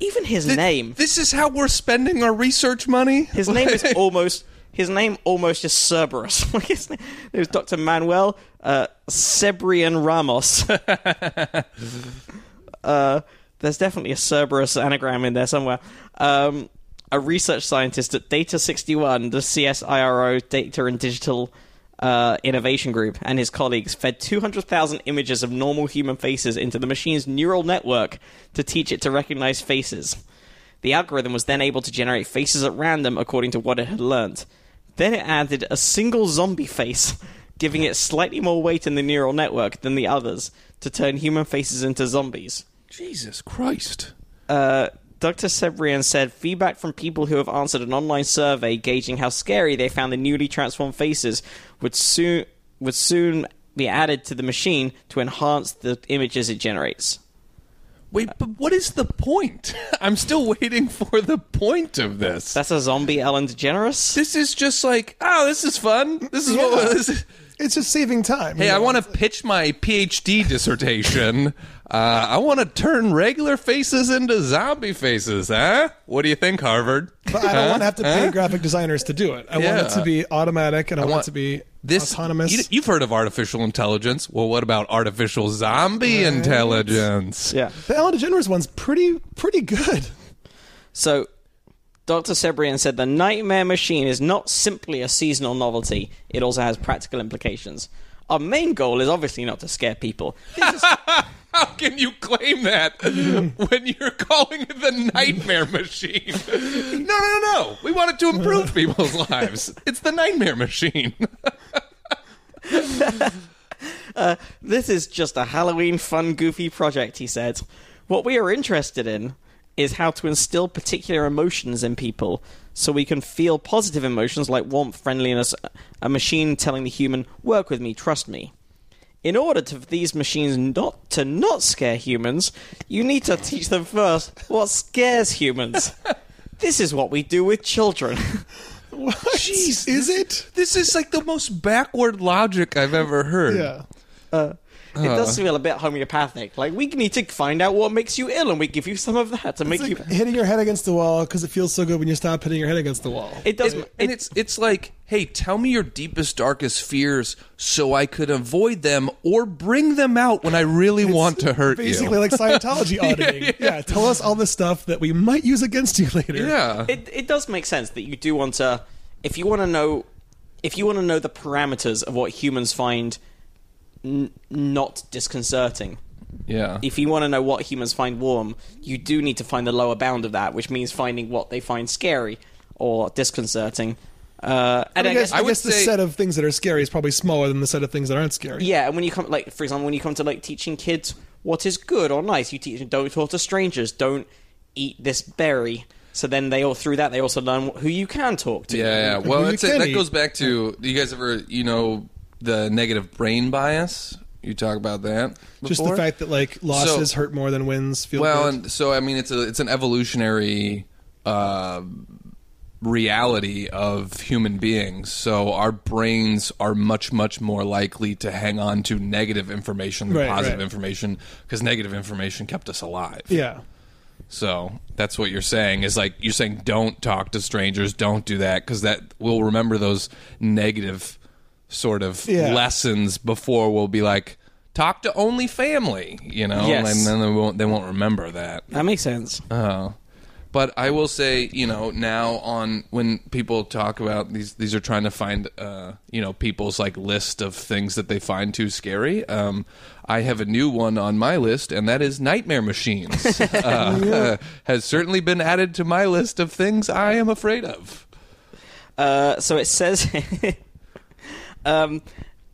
Even his name, This is how we're spending our research money. his name is almost. His name almost is Cerberus. His name it was Dr. Manuel uh, Cebrian Ramos. uh, there's definitely a Cerberus anagram in there somewhere. Um, a research scientist at Data 61, the CSIRO Data and Digital uh, Innovation Group, and his colleagues fed 200,000 images of normal human faces into the machine's neural network to teach it to recognize faces. The algorithm was then able to generate faces at random according to what it had learned. Then it added a single zombie face, giving it slightly more weight in the neural network than the others to turn human faces into zombies. Jesus Christ. Uh, Dr. Cebrian said feedback from people who have answered an online survey gauging how scary they found the newly transformed faces would soon would soon be added to the machine to enhance the images it generates. Wait, but what is the point? I'm still waiting for the point of this. That's a zombie Ellen DeGeneres. this is just like, oh, this is fun. This is Yeah. what this is. It's just saving time. Hey, you I want to pitch my PhD dissertation. Uh, I want to turn regular faces into zombie faces, huh? What do you think, Harvard? But I don't want to have to pay graphic designers to do it. I want it to be automatic, and I, want, want it to be This autonomous. You, have heard of artificial intelligence. Well, what about artificial zombie intelligence? Yeah. the Ellen DeGeneres one's pretty pretty good. So, Dr. Cebrian said the Nightmare Machine is not simply a seasonal novelty, it also has practical implications. Our main goal is obviously not to scare people. This is- How can you claim that when you're calling it the nightmare machine? No, no, no, no. We want it to improve people's lives. It's the nightmare machine. Uh, this is just a Halloween fun, goofy project, he said. What we are interested in is how to instill particular emotions in people so we can feel positive emotions like warmth, friendliness, a machine telling the human, work with me, trust me. In order to, for these machines not to not scare humans, you need to teach them first what scares humans. this is what we do with children. What Jeez, is it? This is like the most backward logic I've ever heard. Yeah. Uh, it does uh. feel a bit homeopathic. Like we need to find out what makes you ill, and we give you some of that to make It's you. hitting your head against the wall because it feels so good when you stop hitting your head against the wall. It does. And, it- and it's it's like, hey, tell me your deepest, darkest fears so I could avoid them or bring them out when I really want to hurt you. Basically, you. like Scientology auditing. yeah, tell us all the stuff that we might use against you later. yeah. it it does make sense that you do want to if you want to know if you want to know the parameters of what humans find n- not disconcerting yeah. if you want to know what humans find warm you do need to find the lower bound of that which means finding what they find scary or disconcerting uh, and I I guess, guess, I I guess the say- set of things that are scary is probably smaller than the set of things that aren't scary. yeah and when you come like for example when you come to like teaching kids what is good or nice you teach them don't talk to strangers don't eat this berry so then they all through that they also learn who you can talk to Yeah, yeah. Well, that's it. that eat. goes back to you guys ever, you know, the negative brain bias? You talk about that. Just the fact that like losses hurt more than wins feel Well, good. and so I mean, it's a it's an evolutionary uh, reality of human beings. So our brains are much much more likely to hang on to negative information than Right, positive right. information because negative information kept us alive. yeah. So that's what you're saying is like you're saying don't talk to strangers, don't do that because that we'll remember those negative sort of Yeah. lessons before we'll be like talk to only family, you know, Yes. and then they won't they won't remember that. that makes sense Oh. But I will say, you know, now on when people talk about these, these are trying to find, uh, you know, people's like list of things that they find too scary. Um, I have a new one on my list, and that is nightmare machines. uh, has certainly been added to my list of things I am afraid of. Uh, so it says, um,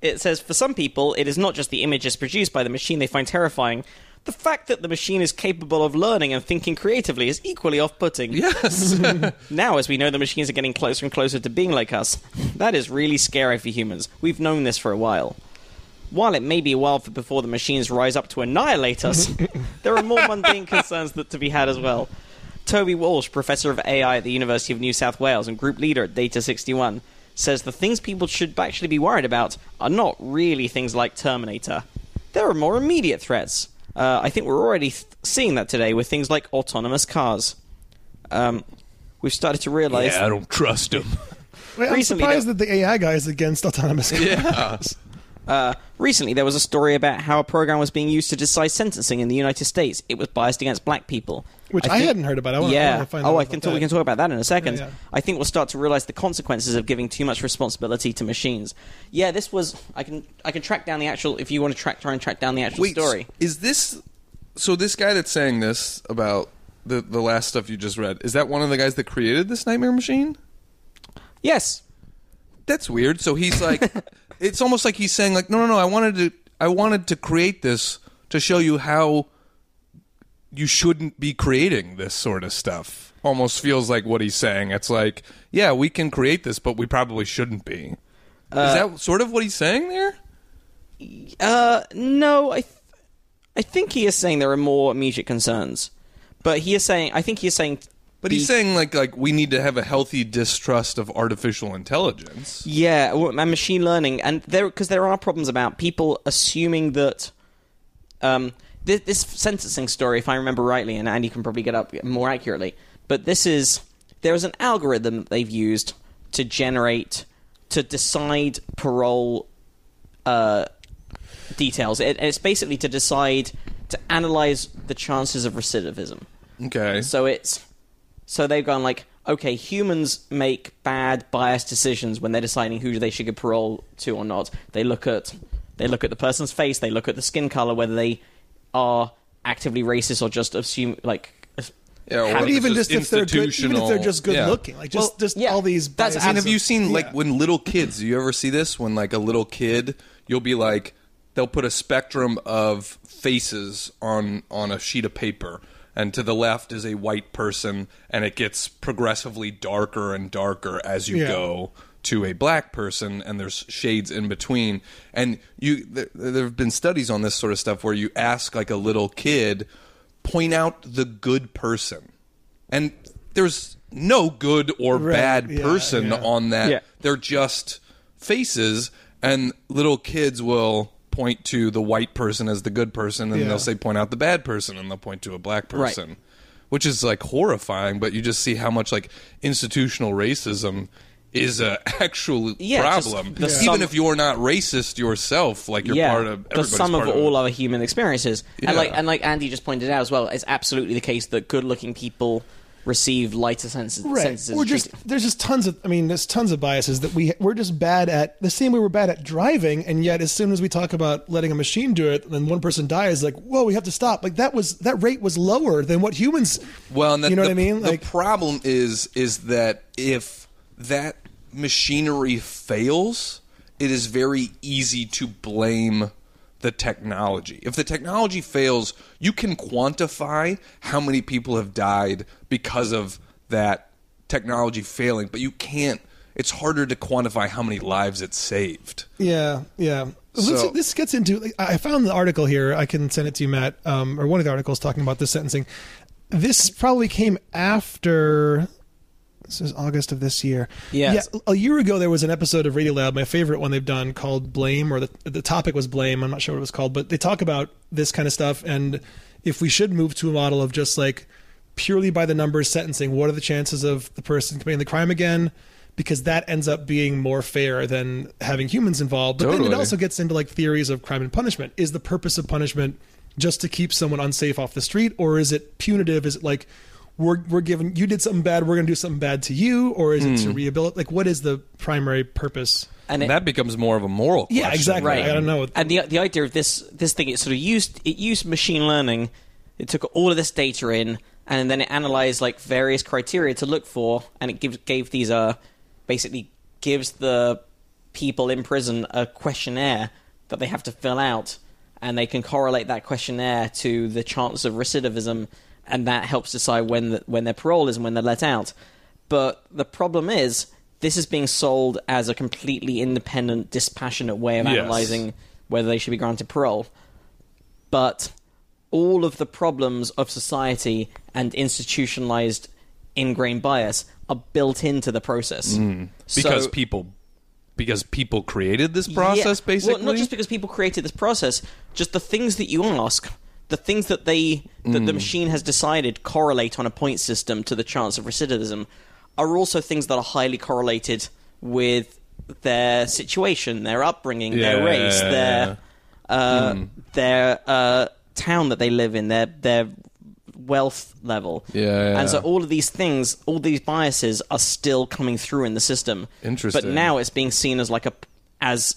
it says for some people, it is not just the images produced by the machine they find terrifying. The fact that the machine is capable of learning and thinking creatively is equally off-putting. Yes. Now, as we know the machines are getting closer and closer to being like us, that is really scary for humans. We've known this for a while. While it may be a while for before the machines rise up to annihilate us, there are more mundane concerns that to be had as well. Toby Walsh, professor of AI at the University of New South Wales and group leader at Data 61, says the things people should actually be worried about are not really things like Terminator. There are more immediate threats. Uh, I think we're already th- seeing that today with things like autonomous cars. Um, we've started to realize. Yeah, I don't trust them. Wait, I'm Recently, surprised that the AI guy is against autonomous cars. Yeah. Uh, recently, there was a story about how a program was being used to decide sentencing in the United States. It was biased against black people. Which I think- hadn't heard about. I wanna- I yeah. wanna find oh, out I can talk, we can talk about that in a second. Yeah, yeah. I think we'll start to realize the consequences of giving too much responsibility to machines. Yeah, this was. I can I can track down the actual. If you want to track, try and track down the actual Wait, story. is this so? This guy that's saying this about the the last stuff you just read is that one of the guys that created this nightmare machine? Yes. That's weird. So he's like, it's almost like he's saying like, no, no, no. I wanted to, I wanted to create this to show you how you shouldn't be creating this sort of stuff. Almost feels like what he's saying. It's like, yeah, we can create this, but we probably shouldn't be. Uh, Is that sort of what he's saying there? Uh, no, I, th- I think he is saying there are more immediate concerns, but he is saying. I think he is saying. But he's the- saying like like we need to have a healthy distrust of artificial intelligence. Yeah, and machine learning, and there because there are problems about people assuming that. Um, this, this sentencing story, if I remember rightly, and Andy can probably get up more accurately, but this is there is an algorithm that they've used to generate to decide parole uh, details. It, it's basically to decide to analyze the chances of recidivism. Okay. So it's so they've gone like, okay, humans make bad, biased decisions when they're deciding who they should give parole to or not. They look at they look at the person's face, they look at the skin color, whether they are actively racist or just assume like. Yeah, or even Just just, if they're good, even if they're just good yeah. looking, like just Well, just yeah, all these. that's- biases And have you seen like yeah. when little kids? Do you ever see this? When like a little kid, you'll be like, they'll put a spectrum of faces on on a sheet of paper, and to the left is a white person, and it gets progressively darker and darker as you Yeah. go to a black person, and there's shades in between. And you, there, there have been studies on this sort of stuff where you ask like a little kid, point out the good person, and there's no good or Right, bad yeah, person yeah. on that. Yeah. They're just faces, and little kids will point to the white person as the good person, and Yeah. they'll say point out the bad person, and they'll point to a black Right. person, which is like horrifying. But you just see how much like institutional racism is a actual Yeah, just problem. the Even sum- if you're not racist yourself, like you're yeah, part of the everybody's sum of part all other human experiences, and like and like Andy just pointed out as well, it's absolutely the case that good-looking people receive lighter senses. right. Sentences we're just treated- there's just tons of i mean there's tons of biases that we we're just bad at the same way we're bad at driving and yet as soon as we talk about letting a machine do it and one person dies like whoa we have to stop. Like that was that rate was lower than what humans Well, and the, you know the, what i mean? the like problem is is that if that machinery fails, it is very easy to blame the technology. If the technology fails, you can quantify how many people have died because of that technology failing, but you can't. It's harder to quantify how many lives it saved. Yeah, yeah. So- this gets into. like, I found the article here. I can send it to you, Matt, um, or one of the articles talking about this sentencing. This probably came after. This is August of this year. Yes. Yeah, a year ago there was an episode of Radio Lab, my favorite one they've done, called "Blame," or the the topic was "Blame." I'm not sure what it was called, but they talk about this kind of stuff and if we should move to a model of just like purely by the numbers sentencing. What are the chances of the person committing the crime again? Because that ends up being more fair than having humans involved. But then it also gets into like theories of crime and punishment. Is the purpose of punishment just to keep someone unsafe off the street, or is it punitive? Is it like we're we're giving you did something bad, we're going to do something bad to you, or is it Hmm. to rehabilitate? Like, what is the primary purpose? and it, that becomes more of a moral Yeah, exactly. Right. I don't know. And the the idea of this this thing, it sort of used it used machine learning. It took all of this data in, and then it analyzed like various criteria to look for, and it gives gave these uh basically gives the people in prison a questionnaire that they have to fill out, and they can correlate that questionnaire to the chance of recidivism, and that helps decide when the, when their parole is and when they're let out. But the problem is, this is being sold as a completely independent, dispassionate way of Yes. analyzing whether they should be granted parole. But all of the problems of society and institutionalized ingrained bias are built into the process. Mm. because So- people because people created this process yeah. basically. Well, not just because people created this process, just the things that you ask the things that they that the machine has decided correlate on a point system to the chance of recidivism are also things that are highly correlated with their situation, their upbringing, their Yeah. race, their uh, their uh, town that they live in, their their wealth level. Yeah, And so all of these things, all these biases are still coming through in the system. Interesting. But now it's being seen as like a as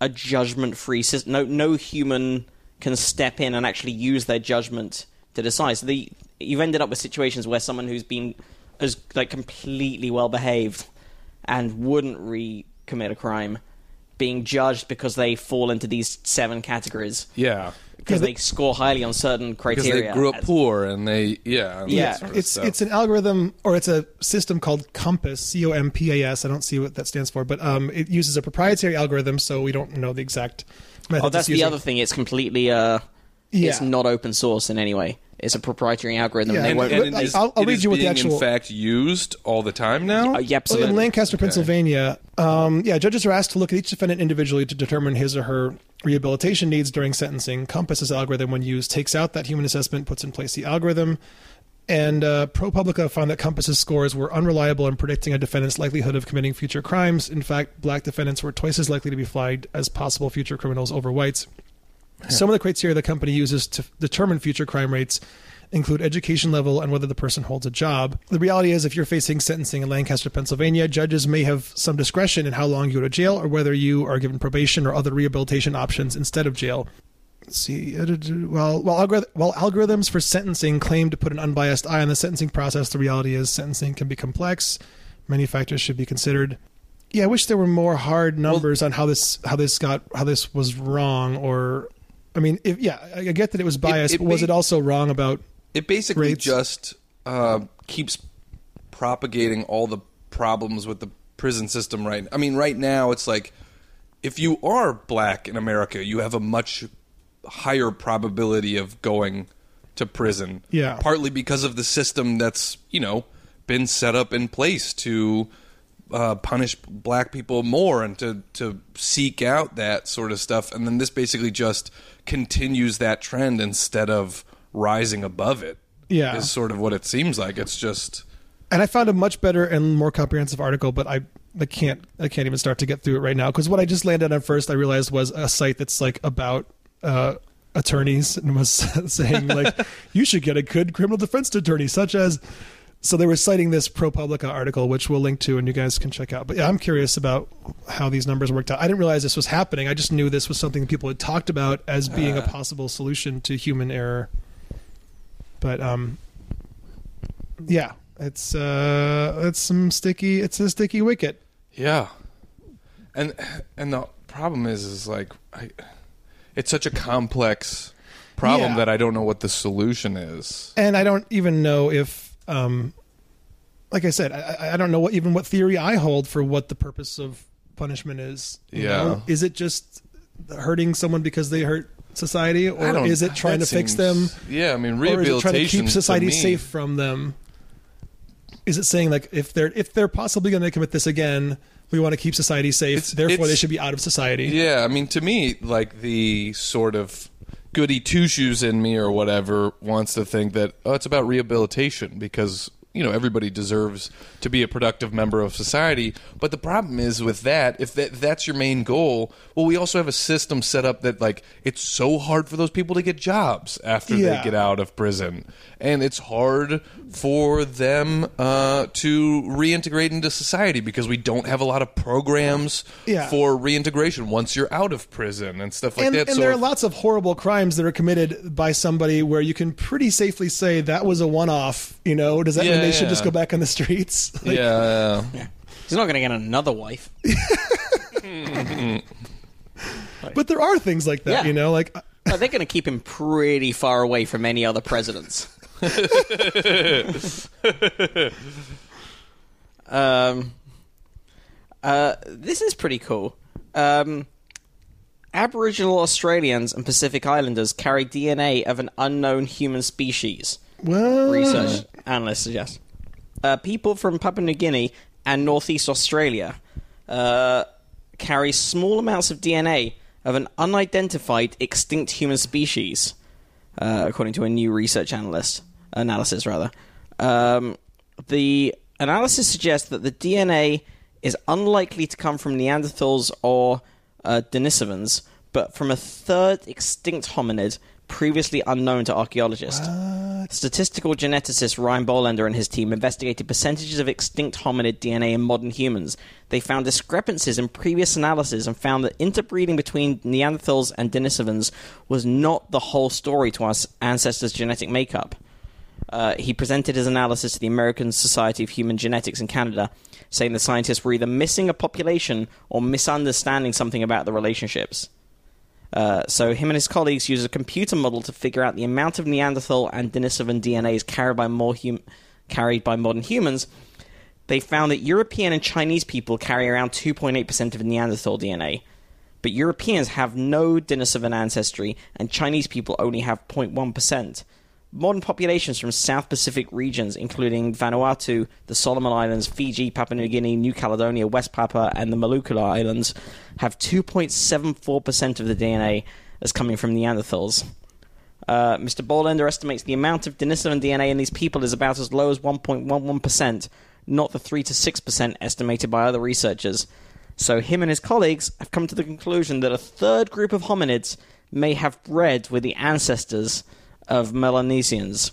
a judgment-free system. No no human can step in and actually use their judgment to decide. So the you've ended up with situations where someone who's been as like completely well behaved and wouldn't re-commit a crime being judged because they fall into these seven categories Yeah. because Yeah, they score highly on certain criteria. Because criteria. they grew up As- poor and they yeah and Yeah. sort of it's stuff. it's an algorithm or it's a system called COMPAS, C O M P A S. I don't see what that stands for, but um, it uses a proprietary algorithm, so we don't know the exact method. Oh, that's the other thing. It's completely uh, it's not open source in any way. It's a proprietary algorithm. Yeah, they and- won't. and I- is- I'll- I'll read you what the actual- in fact used all the time now. Uh, yeah, Well, in Lancaster, Pennsylvania, um, yeah, judges are asked to look at each defendant individually to determine his or her rehabilitation needs during sentencing. COMPAS's algorithm, when used, takes out that human assessment, puts in place the algorithm. And uh, ProPublica found that COMPAS's scores were unreliable in predicting a defendant's likelihood of committing future crimes. In fact, black defendants were twice as likely to be flagged as possible future criminals over whites. Some of the criteria the company uses to determine future crime rates include education level and whether the person holds a job. The reality is, if you're facing sentencing in Lancaster, Pennsylvania, judges may have some discretion in how long you go to jail or whether you are given probation or other rehabilitation options instead of jail. See. Well, while, algorith- while algorithms for sentencing claim to put an unbiased eye on the sentencing process, the reality is sentencing can be complex. Many factors should be considered. Yeah, I wish there were more hard numbers on how this how this got how this was wrong. Or, I mean, if yeah, I get that it was biased, it but was may- it also wrong about? It basically rates. just uh, keeps propagating all the problems with the prison system. Right? I mean, right now it's like if you are black in America, you have a much higher probability of going to prison. Yeah. Partly because of the system that's you know been set up in place to uh, punish black people more and to to seek out that sort of stuff, and then this basically just continues that trend instead of rising above it. Yeah. is sort of what it seems like. It's just And I found a much better and more comprehensive article, but I I can't I can't even start to get through it right now because what I just landed on first I realized was a site that's like about uh, attorneys and was saying like you should get a good criminal defense attorney such as so they were citing this ProPublica article which we'll link to and you guys can check out. But yeah, I'm curious about how these numbers worked out. I didn't realize this was happening. I just knew this was something people had talked about as being a possible solution to human error. But um yeah, it's uh it's some sticky it's a sticky wicket. yeah, and and the problem is is like I, it's such a complex problem Yeah. that I don't know what the solution is. And I don't even know if um like I said, I- I, I don't know what even what theory I hold for what the purpose of punishment is. you Yeah. know? Is it just hurting someone because they hurt society I or don't- is it trying to that fix them? seems- Yeah, I mean Or is rehabilitation it trying to keep society me- safe from them? Is it saying like if they're if they're possibly going to commit this again, we want to keep society safe, It's- therefore they should be out of society? Yeah, I mean, to me, like the sort of goody two shoes in me or whatever wants to think that oh, it's about rehabilitation because you know everybody deserves to be a productive member of society. But the problem is with that, if that, that's your main goal, well, we also have a system set up that like it's so hard for those people to get jobs after Yeah. they get out of prison, and it's hard for them uh, to reintegrate into society because we don't have a lot of programs Yeah. for reintegration once you're out of prison and stuff like and, that. and so there are lots of horrible crimes that are committed by somebody where you can pretty safely say that was a one-off. You know, does that mean Yeah, they should just go back on the streets? Like, yeah, He's not going to get another wife. But there are things like that. Yeah. You know, like are they're going to keep him pretty far away from any other presidents. um, uh, this is pretty cool. Um, Aboriginal Australians and Pacific Islanders carry DNA of an unknown human species. Well, Research analysts suggest. Uh, people from Papua New Guinea and Northeast Australia uh, carry small amounts of DNA of an unidentified extinct human species. uh, according to a new research analyst analysis rather. Um, the analysis suggests that the DNA is unlikely to come from Neanderthals or uh, Denisovans, but from a third extinct hominid previously unknown to archaeologists. Statistical geneticist Ryan Bohlender and his team investigated percentages of extinct hominid DNA in modern humans. They found discrepancies in previous analyses and found that interbreeding between Neanderthals and Denisovans was not the whole story to our ancestors' genetic makeup. Uh, he presented his analysis to the American Society of Human Genetics in Canada, saying the scientists were either missing a population or misunderstanding something about the relationships. Uh, so him and his colleagues used a computer model to figure out the amount of Neanderthal and Denisovan DNAs carried by more hum- carried by modern humans. They found that European and Chinese people carry around 2.8% of Neanderthal DNA, but Europeans have no Denisovan ancestry, and Chinese people only have 0.1%. Modern populations from South Pacific regions, including Vanuatu, the Solomon Islands, Fiji, Papua New Guinea, New Caledonia, West Papua, and the Maluku Islands, have 2.74% of the DNA as coming from Neanderthals. Uh, Mr. Bohlender estimates the amount of Denisovan DNA in these people is about as low as 1.11%, not the 3 to 6% estimated by other researchers. So, him and his colleagues have come to the conclusion that a third group of hominids may have bred with the ancestors of Melanesians.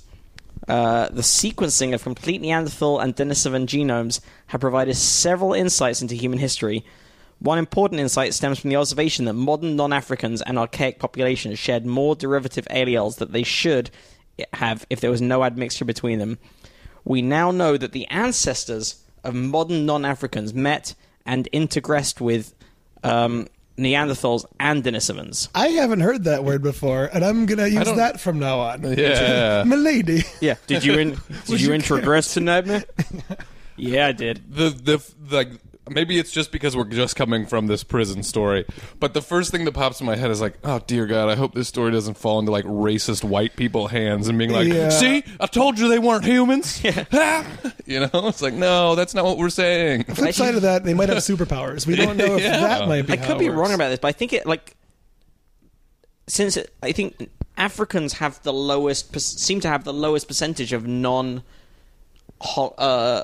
Uh, the sequencing of complete Neanderthal and Denisovan genomes have provided several insights into human history. One important insight stems from the observation that modern non Africans and archaic populations shared more derivative alleles that they should have if there was no admixture between them. We now know that the ancestors of modern non Africans met and introgressed with um, Neanderthals and Denisovans. I haven't heard that word before, and I'm gonna use don't- that from now on. Yeah. Milady. Yeah. Did you in, did you introgress tonight, man? yeah, I did. the the like maybe it's just because we're just coming from this prison story but the first thing that pops in my head is like oh dear god i hope this story doesn't fall into like racist white people hands and being like Yeah. see i told you they weren't humans Ha! you know it's like no that's not what we're saying Flip side of that, they might have superpowers. We don't know if Yeah. that might be. I how could it be works. wrong about this, but I think it like since it, I think Africans have the lowest per- seem to have the lowest percentage of non ho, uh,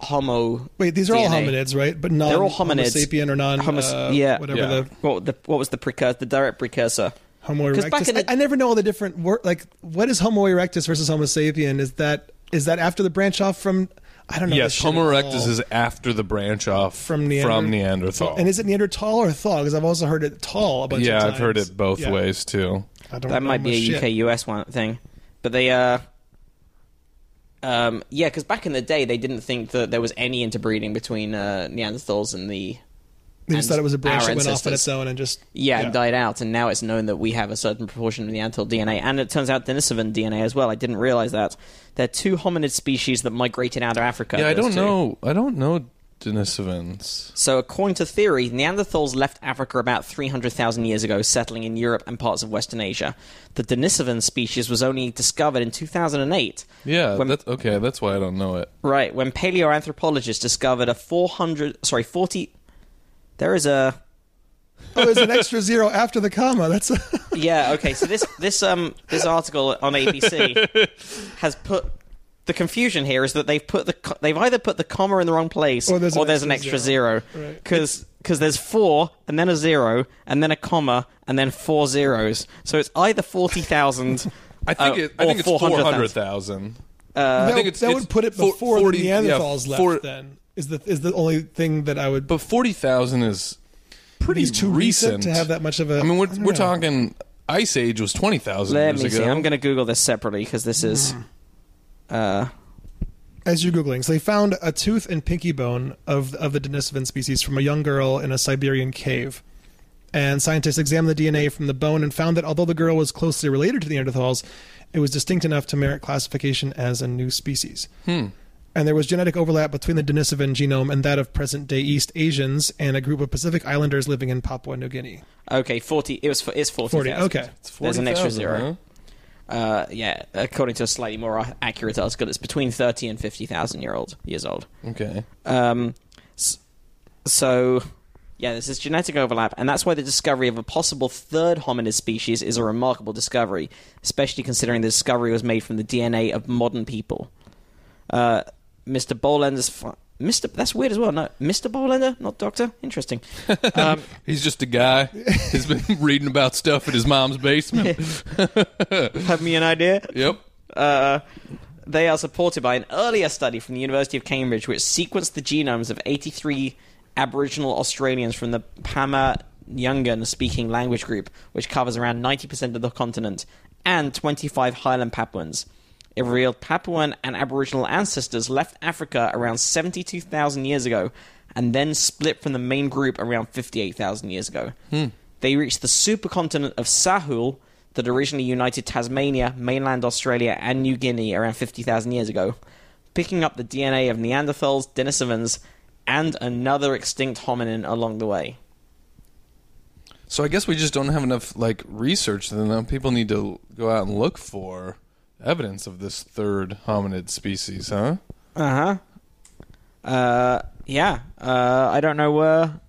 homo. Wait, these are all hominids, right? But non They're all Homo hominids. sapien or non. Homo- uh, yeah. Whatever Yeah. the What the what was the precursor? The direct precursor. Homo 'Cause back erectus. in the- I, I never know all the different wor- like what is Homo erectus versus Homo sapien? Is that is that after the branch off from? I don't know. yes homo erectus is after the branch off from Neander- from neanderthal And is it Neanderthal or Thal? Because I've also heard it tall a bunch of yeah i've heard it both Yeah. ways too I don't That know might be a shit. UK US one thing, but they uh. Um, yeah, because back in the day, they didn't think that there was any interbreeding between uh, Neanderthals and the They just thought it was a branch our that went off on its own and just Yeah, it died out, and now it's known that we have a certain proportion of Neanderthal DNA, and it turns out Denisovan DNA as well. I didn't realize that. There are two hominid species that migrated out of Africa. yeah i don't two. know i don't know denisovans So, according to theory, Neanderthals left Africa about 300,000 years ago, settling in Europe and parts of Western Asia. The Denisovan species was only discovered in 2008. yeah When- that's okay that's why i don't know it Right, when paleoanthropologists discovered a 400, sorry, 40. There is a oh, there's an extra zero after the comma. That's Yeah. Okay. So this this um this article on ABC has put the confusion here is that they've put the they've either put the comma in the wrong place Or there's an an extra extra zero Right. because there's four and then a zero and then a comma and then four zeros. So it's either forty thousand. i think uh, it i think it's 400,000. 400000 that, think it's- that it's would put it before 40 the yeah, Neanderthals left. for- then is the is the only thing that I would. But forty thousand is pretty He's too recent to have that much of a. I mean, we're I we're know. talking Ice Age was twenty thousand Let years me ago. see. I'm going to Google this separately because this is. Hmm. Uh, As you're googling, so they found a tooth and pinky bone of of the Denisovan species from a young girl in a Siberian cave. And scientists examined the DNA from the bone and found that although the girl was closely related to the Neanderthals, it was distinct enough to merit classification as a new species. Hmm. And there was genetic overlap between the Denisovan genome and that of present-day East Asians and a group of Pacific Islanders living in Papua New Guinea. okay, forty. It was. f- It's forty. 40. Okay. It's There's an extra 40,000, zero. huh? Uh, yeah, according to a slightly more accurate article, it's between thirty and fifty thousand year old years old. Okay. Um, so Yeah, there's this genetic overlap, and that's why the discovery of a possible third hominid species is a remarkable discovery, especially considering the discovery was made from the DNA of modern people. Uh, Mr. Bohlender's. Mr. That's weird as well. No, Mr. Bohlender, not Doctor. Interesting. Um, He's just a guy. He's been reading about stuff in his mom's basement. have me an idea? Yep. Uh, they are supported by an earlier study from the University of Cambridge, which sequenced the genomes of 83 Aboriginal Australians from the Pama Nyungan speaking language group, which covers around 90% of the continent, and 25 Highland Papuans. It revealed Papuan and Aboriginal ancestors left Africa around 72,000 years ago and then split from the main group around 58,000 years ago. They reached the supercontinent of Sahul that originally united Tasmania, mainland Australia, and New Guinea around 50,000 years ago, picking up the DNA of Neanderthals, Denisovans, and another extinct hominin along the way. So I guess we just don't have enough like research. Then uh, people need to go out and look for evidence of this third hominid species, huh? Uh-huh. Uh Yeah. Uh, I don't know. where.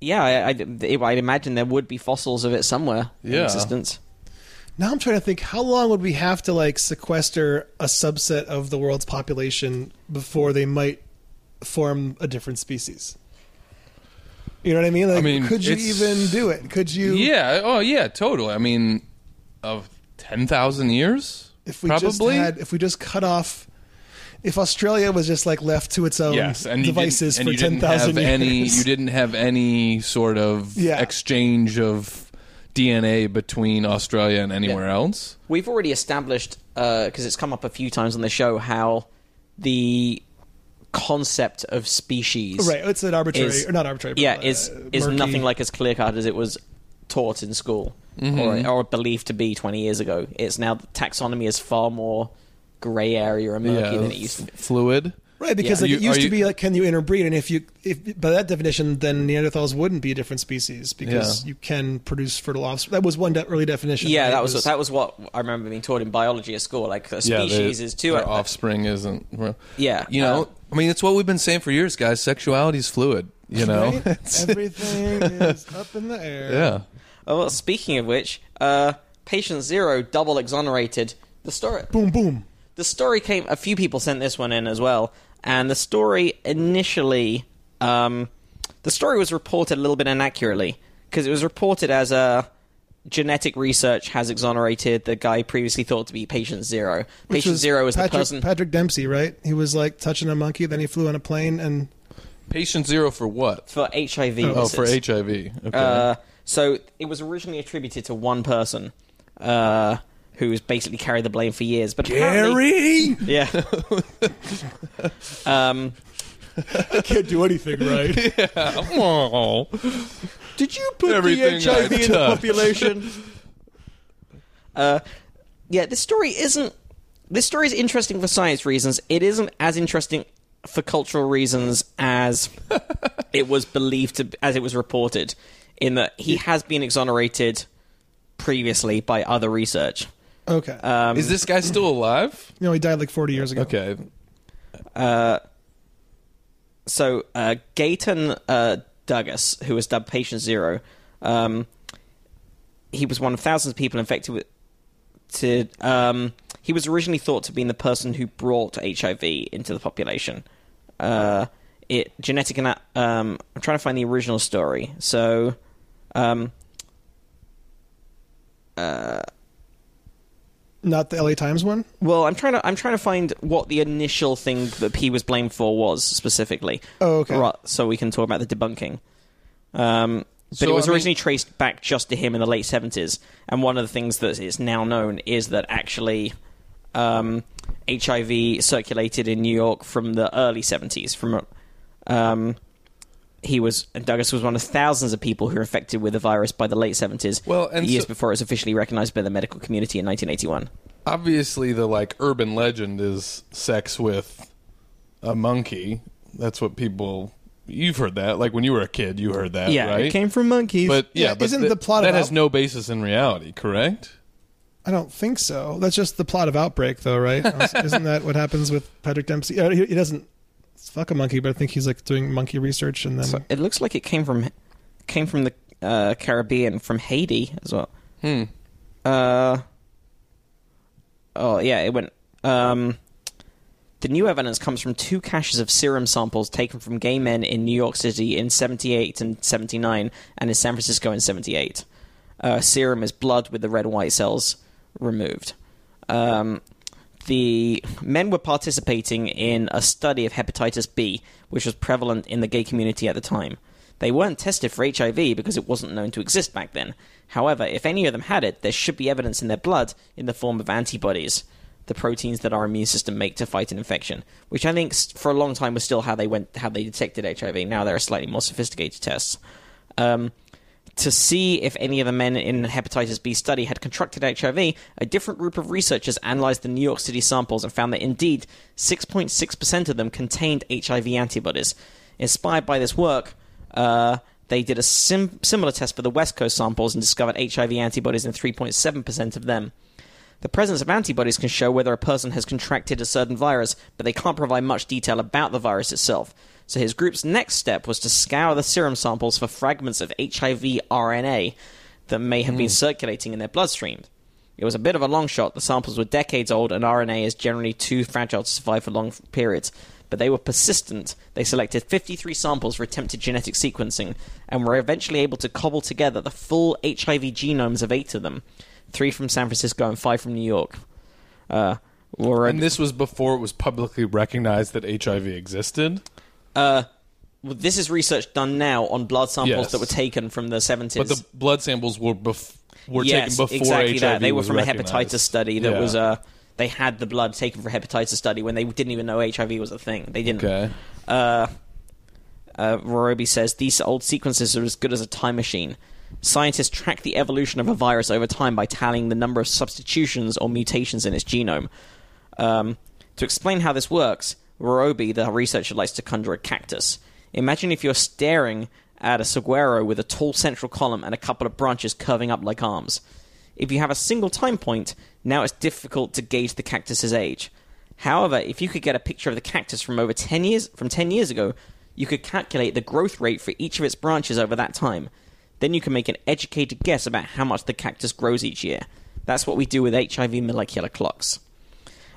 yeah, I, I'd, I'd imagine there would be fossils of it somewhere in existence. Now I'm trying to think how long would we have to like sequester a subset of the world's population before they might form a different species? You know what I mean? Like, mean, could you even do it? Could you? Yeah. Oh, yeah. Totally. I mean, of ten thousand years, If we probably. just had, if we just cut off, if Australia was just like left to its own yes, and devices didn't, and for you ten didn't have thousand years, any. You didn't have any sort of Yeah. exchange of DNA between Australia and anywhere Yeah. else. We've already established, because it's come up a few times on the show, how the concept of species right? It's an arbitrary is- or not arbitrary. But, yeah, uh, is is murky. nothing like as clear cut as it was taught in school or, or believed to be 20 years ago. It's now taxonomy is far more grey area and murky than it used to be. fluid. Right, because Yeah. like, You- it used to you- be like, can you interbreed? And if you, if by that definition, then Neanderthals wouldn't be a different species because Yeah. you can produce fertile offspring. That was one de- early definition. Yeah, right? that was, that was what I remember being taught in biology at school. Like a Yeah, species their- is two. their offspring isn't. well, Yeah, You know, uh, I mean, it's what we've been saying for years, guys. Sexuality is fluid. You know. Right? everything is up in the air. yeah. Oh, well, speaking of which, uh, patient zero double exonerated. The story. Boom, boom. the story came a few people sent this one in as well and the story initially um, the story was reported a little bit inaccurately because it was reported as a genetic research has exonerated the guy previously thought to be patient zero Which patient was zero is Patrick, the person Patrick Dempsey, right? He was like touching a monkey, then he flew on a plane, and Patient zero for what? for hiv Oh, for. HIV. Okay. Uh, so it was originally attributed to one person uh, who's basically carried the blame for years but apparently- Gary, yeah um, I can't do anything right. oh. Did you put Everything the HIV in the population? uh, yeah, this story isn't. This story is interesting for science reasons. It isn't as interesting for cultural reasons as it was believed to, as it was reported. In that he has been exonerated previously by other research. Okay. Um, Is this guy still alive? no, he died like 40 years ago. Okay. Uh, so uh, Gaëtan uh, Douglas, who was dubbed Patient Zero, um, he was one of thousands of people infected with. To um, he was originally thought to be the person who brought HIV into the population. Uh, it genetic and um, I'm trying to find the original story. So, um, uh, Not the LA Times one. well, I'm trying to I'm trying to find what the initial thing that he was blamed for was specifically. Oh, okay. Right, so we can talk about the debunking. Um, but So, it was I mean- originally traced back just to him in the late 70s, and one of the things that is now known is that actually um, HIV circulated in New York from the early 70s. From um, he was and Douglas was one of thousands of people who were infected with the virus by the late 70s. Well, and years so- before it was officially recognized by the medical community in 1981. Obviously, the like urban legend is sex with a monkey. That's what people. You've heard that. Like when you were a kid, you heard that, yeah right? It came from monkeys. but yeah, Yeah, but isn't th- the plot of that of has Out- no basis in reality, correct? I don't think so. That's just the plot of Outbreak, though, right? Isn't that what happens with Patrick Dempsey? Uh, he, he doesn't fuck a monkey, but I think he's like doing monkey research and then So it looks like it came from came from the uh, Caribbean, from Haiti as well. Hmm. Uh, oh yeah, it went. Um, the new evidence comes from two caches of serum samples taken from gay men in New York City in 78 and 79, and in San Francisco in 78. Uh, serum is blood with the red and white cells removed. Um, the men were participating in a study of hepatitis B, which was prevalent in the gay community at the time. They weren't tested for HIV because it wasn't known to exist back then. However, if any of them had it, there should be evidence in their blood in the form of antibodies, the proteins that our immune system make to fight an infection. Which I think for a long time was still how they went, how they detected HIV. Now there are slightly more sophisticated tests. Um, to see if any of the men in the hepatitis B study had contracted HIV, a different group of researchers analyzed the New York City samples and found that indeed 6.6% of them contained HIV antibodies. Inspired by this work, uh, they did a sim- similar test for the West Coast samples and discovered HIV antibodies in 3.7% of them. The presence of antibodies can show whether a person has contracted a certain virus, but they can't provide much detail about the virus itself. So his group's next step was to scour the serum samples for fragments of HIV RNA that may have been circulating in their bloodstream. It was a bit of a long shot. The samples were decades old, and RNA is generally too fragile to survive for long periods. But they were persistent. They selected 53 samples for attempted genetic sequencing and were eventually able to cobble together the full HIV genomes of eight of them three from San Francisco and five from New York. Uh, were And this was before it was publicly recognized that HIV existed. Uh, well, this is research done now on blood samples Yes. that were taken from the 70s. But the blood samples were bef- were yes, taken before exactly HIV that. They were from a hepatitis study that Yeah. was uh, they had the blood taken for hepatitis study when they didn't even know HIV was a thing. They didn't. Okay. Uh, uh, Rorobi says these old sequences are as good as a time machine. Scientists track the evolution of a virus over time by tallying the number of substitutions or mutations in its genome. Um, to explain how this works, Rorobi, the researcher, likes to conjure a cactus. Imagine if you're staring at a saguaro with a tall central column and a couple of branches curving up like arms. If you have a single time point, now it's difficult to gauge the cactus's age. However, if you could get a picture of the cactus from over 10 years from 10 years ago, you could calculate the growth rate for each of its branches over that time. Then you can make an educated guess about how much the cactus grows each year. That's what we do with HIV molecular clocks.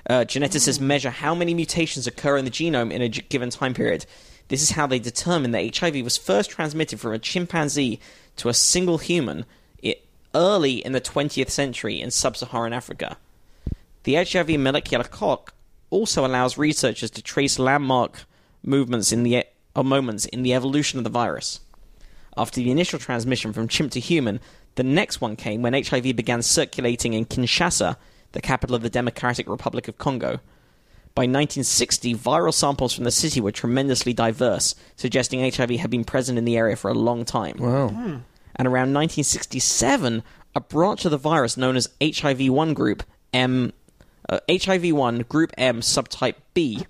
Uh, geneticists measure how many mutations occur in the genome in a g- given time period. This is how they determine that HIV was first transmitted from a chimpanzee to a single human i- early in the 20th century in sub Saharan Africa. The HIV molecular clock also allows researchers to trace landmark movements in the e- or moments in the evolution of the virus. After the initial transmission from chimp to human, the next one came when HIV began circulating in Kinshasa, the capital of the Democratic Republic of Congo. By 1960, viral samples from the city were tremendously diverse, suggesting HIV had been present in the area for a long time. Wow. And around 1967, a branch of the virus known as HIV1 group M, uh, HIV1 group M subtype B,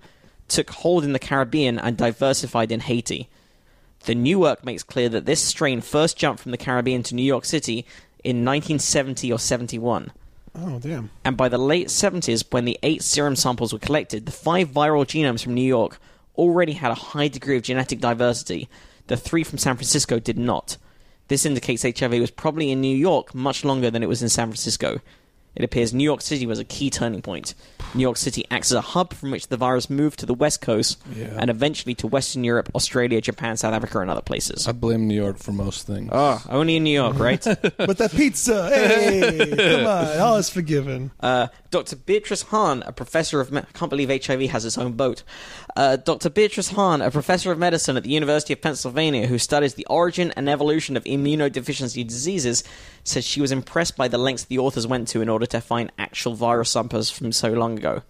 took hold in the Caribbean and diversified in Haiti. The new work makes clear that this strain first jumped from the Caribbean to New York City in 1970 or 71. Oh damn. And by the late 70s, when the eight serum samples were collected, the five viral genomes from New York already had a high degree of genetic diversity. The three from San Francisco did not. This indicates HIV was probably in New York much longer than it was in San Francisco. It appears New York City was a key turning point. New York City acts as a hub from which the virus moved to the West Coast Yeah. and eventually to Western Europe, Australia, Japan, South Africa, and other places. I blame New York for most things. Oh, only in New York, right? But that pizza, hey, come on, all is forgiven. Uh, Dr. Beatrice Hahn, a professor of me- I can't believe HIV has its own boat. Uh, Dr. Beatrice Hahn, a professor of medicine at the University of Pennsylvania who studies the origin and evolution of immunodeficiency diseases, says she was impressed by the lengths the authors went to in order to find actual virus samples from so long ago.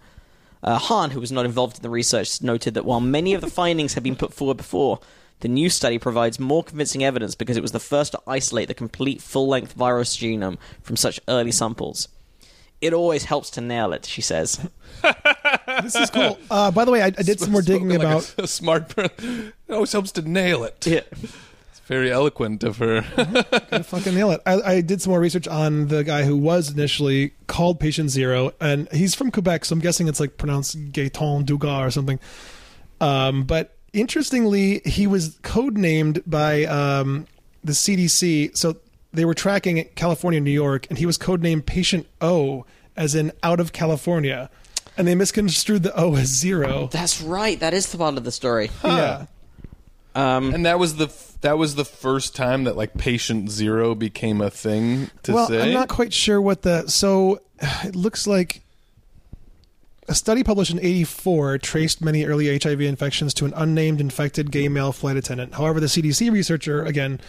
Uh, Hahn, who was not involved in the research, noted that while many of the findings had been put forward before, the new study provides more convincing evidence because it was the first to isolate the complete full length virus genome from such early samples. It always helps to nail it, she says. This is cool. Uh, by the way, I, I did some more digging Spoken like about. a, a smart person. It always helps to nail it. Yeah. It's very eloquent of her. fucking nail it. I, I did some more research on the guy who was initially called Patient Zero, and he's from Quebec, so I'm guessing it's like pronounced Gaetan Dugas or something. Um, but interestingly, he was codenamed by um, the CDC. So they were tracking California, New York, and he was codenamed Patient O, as in out of California. And they misconstrued the O as zero. That's right. That is the part of the story. Yeah. Um, And that was the f- that was the first time that like patient zero became a thing to well, say. I'm not quite sure what the. So it looks like a study published in 84 traced many early HIV infections to an unnamed infected gay male flight attendant. However, the CDC researcher, again,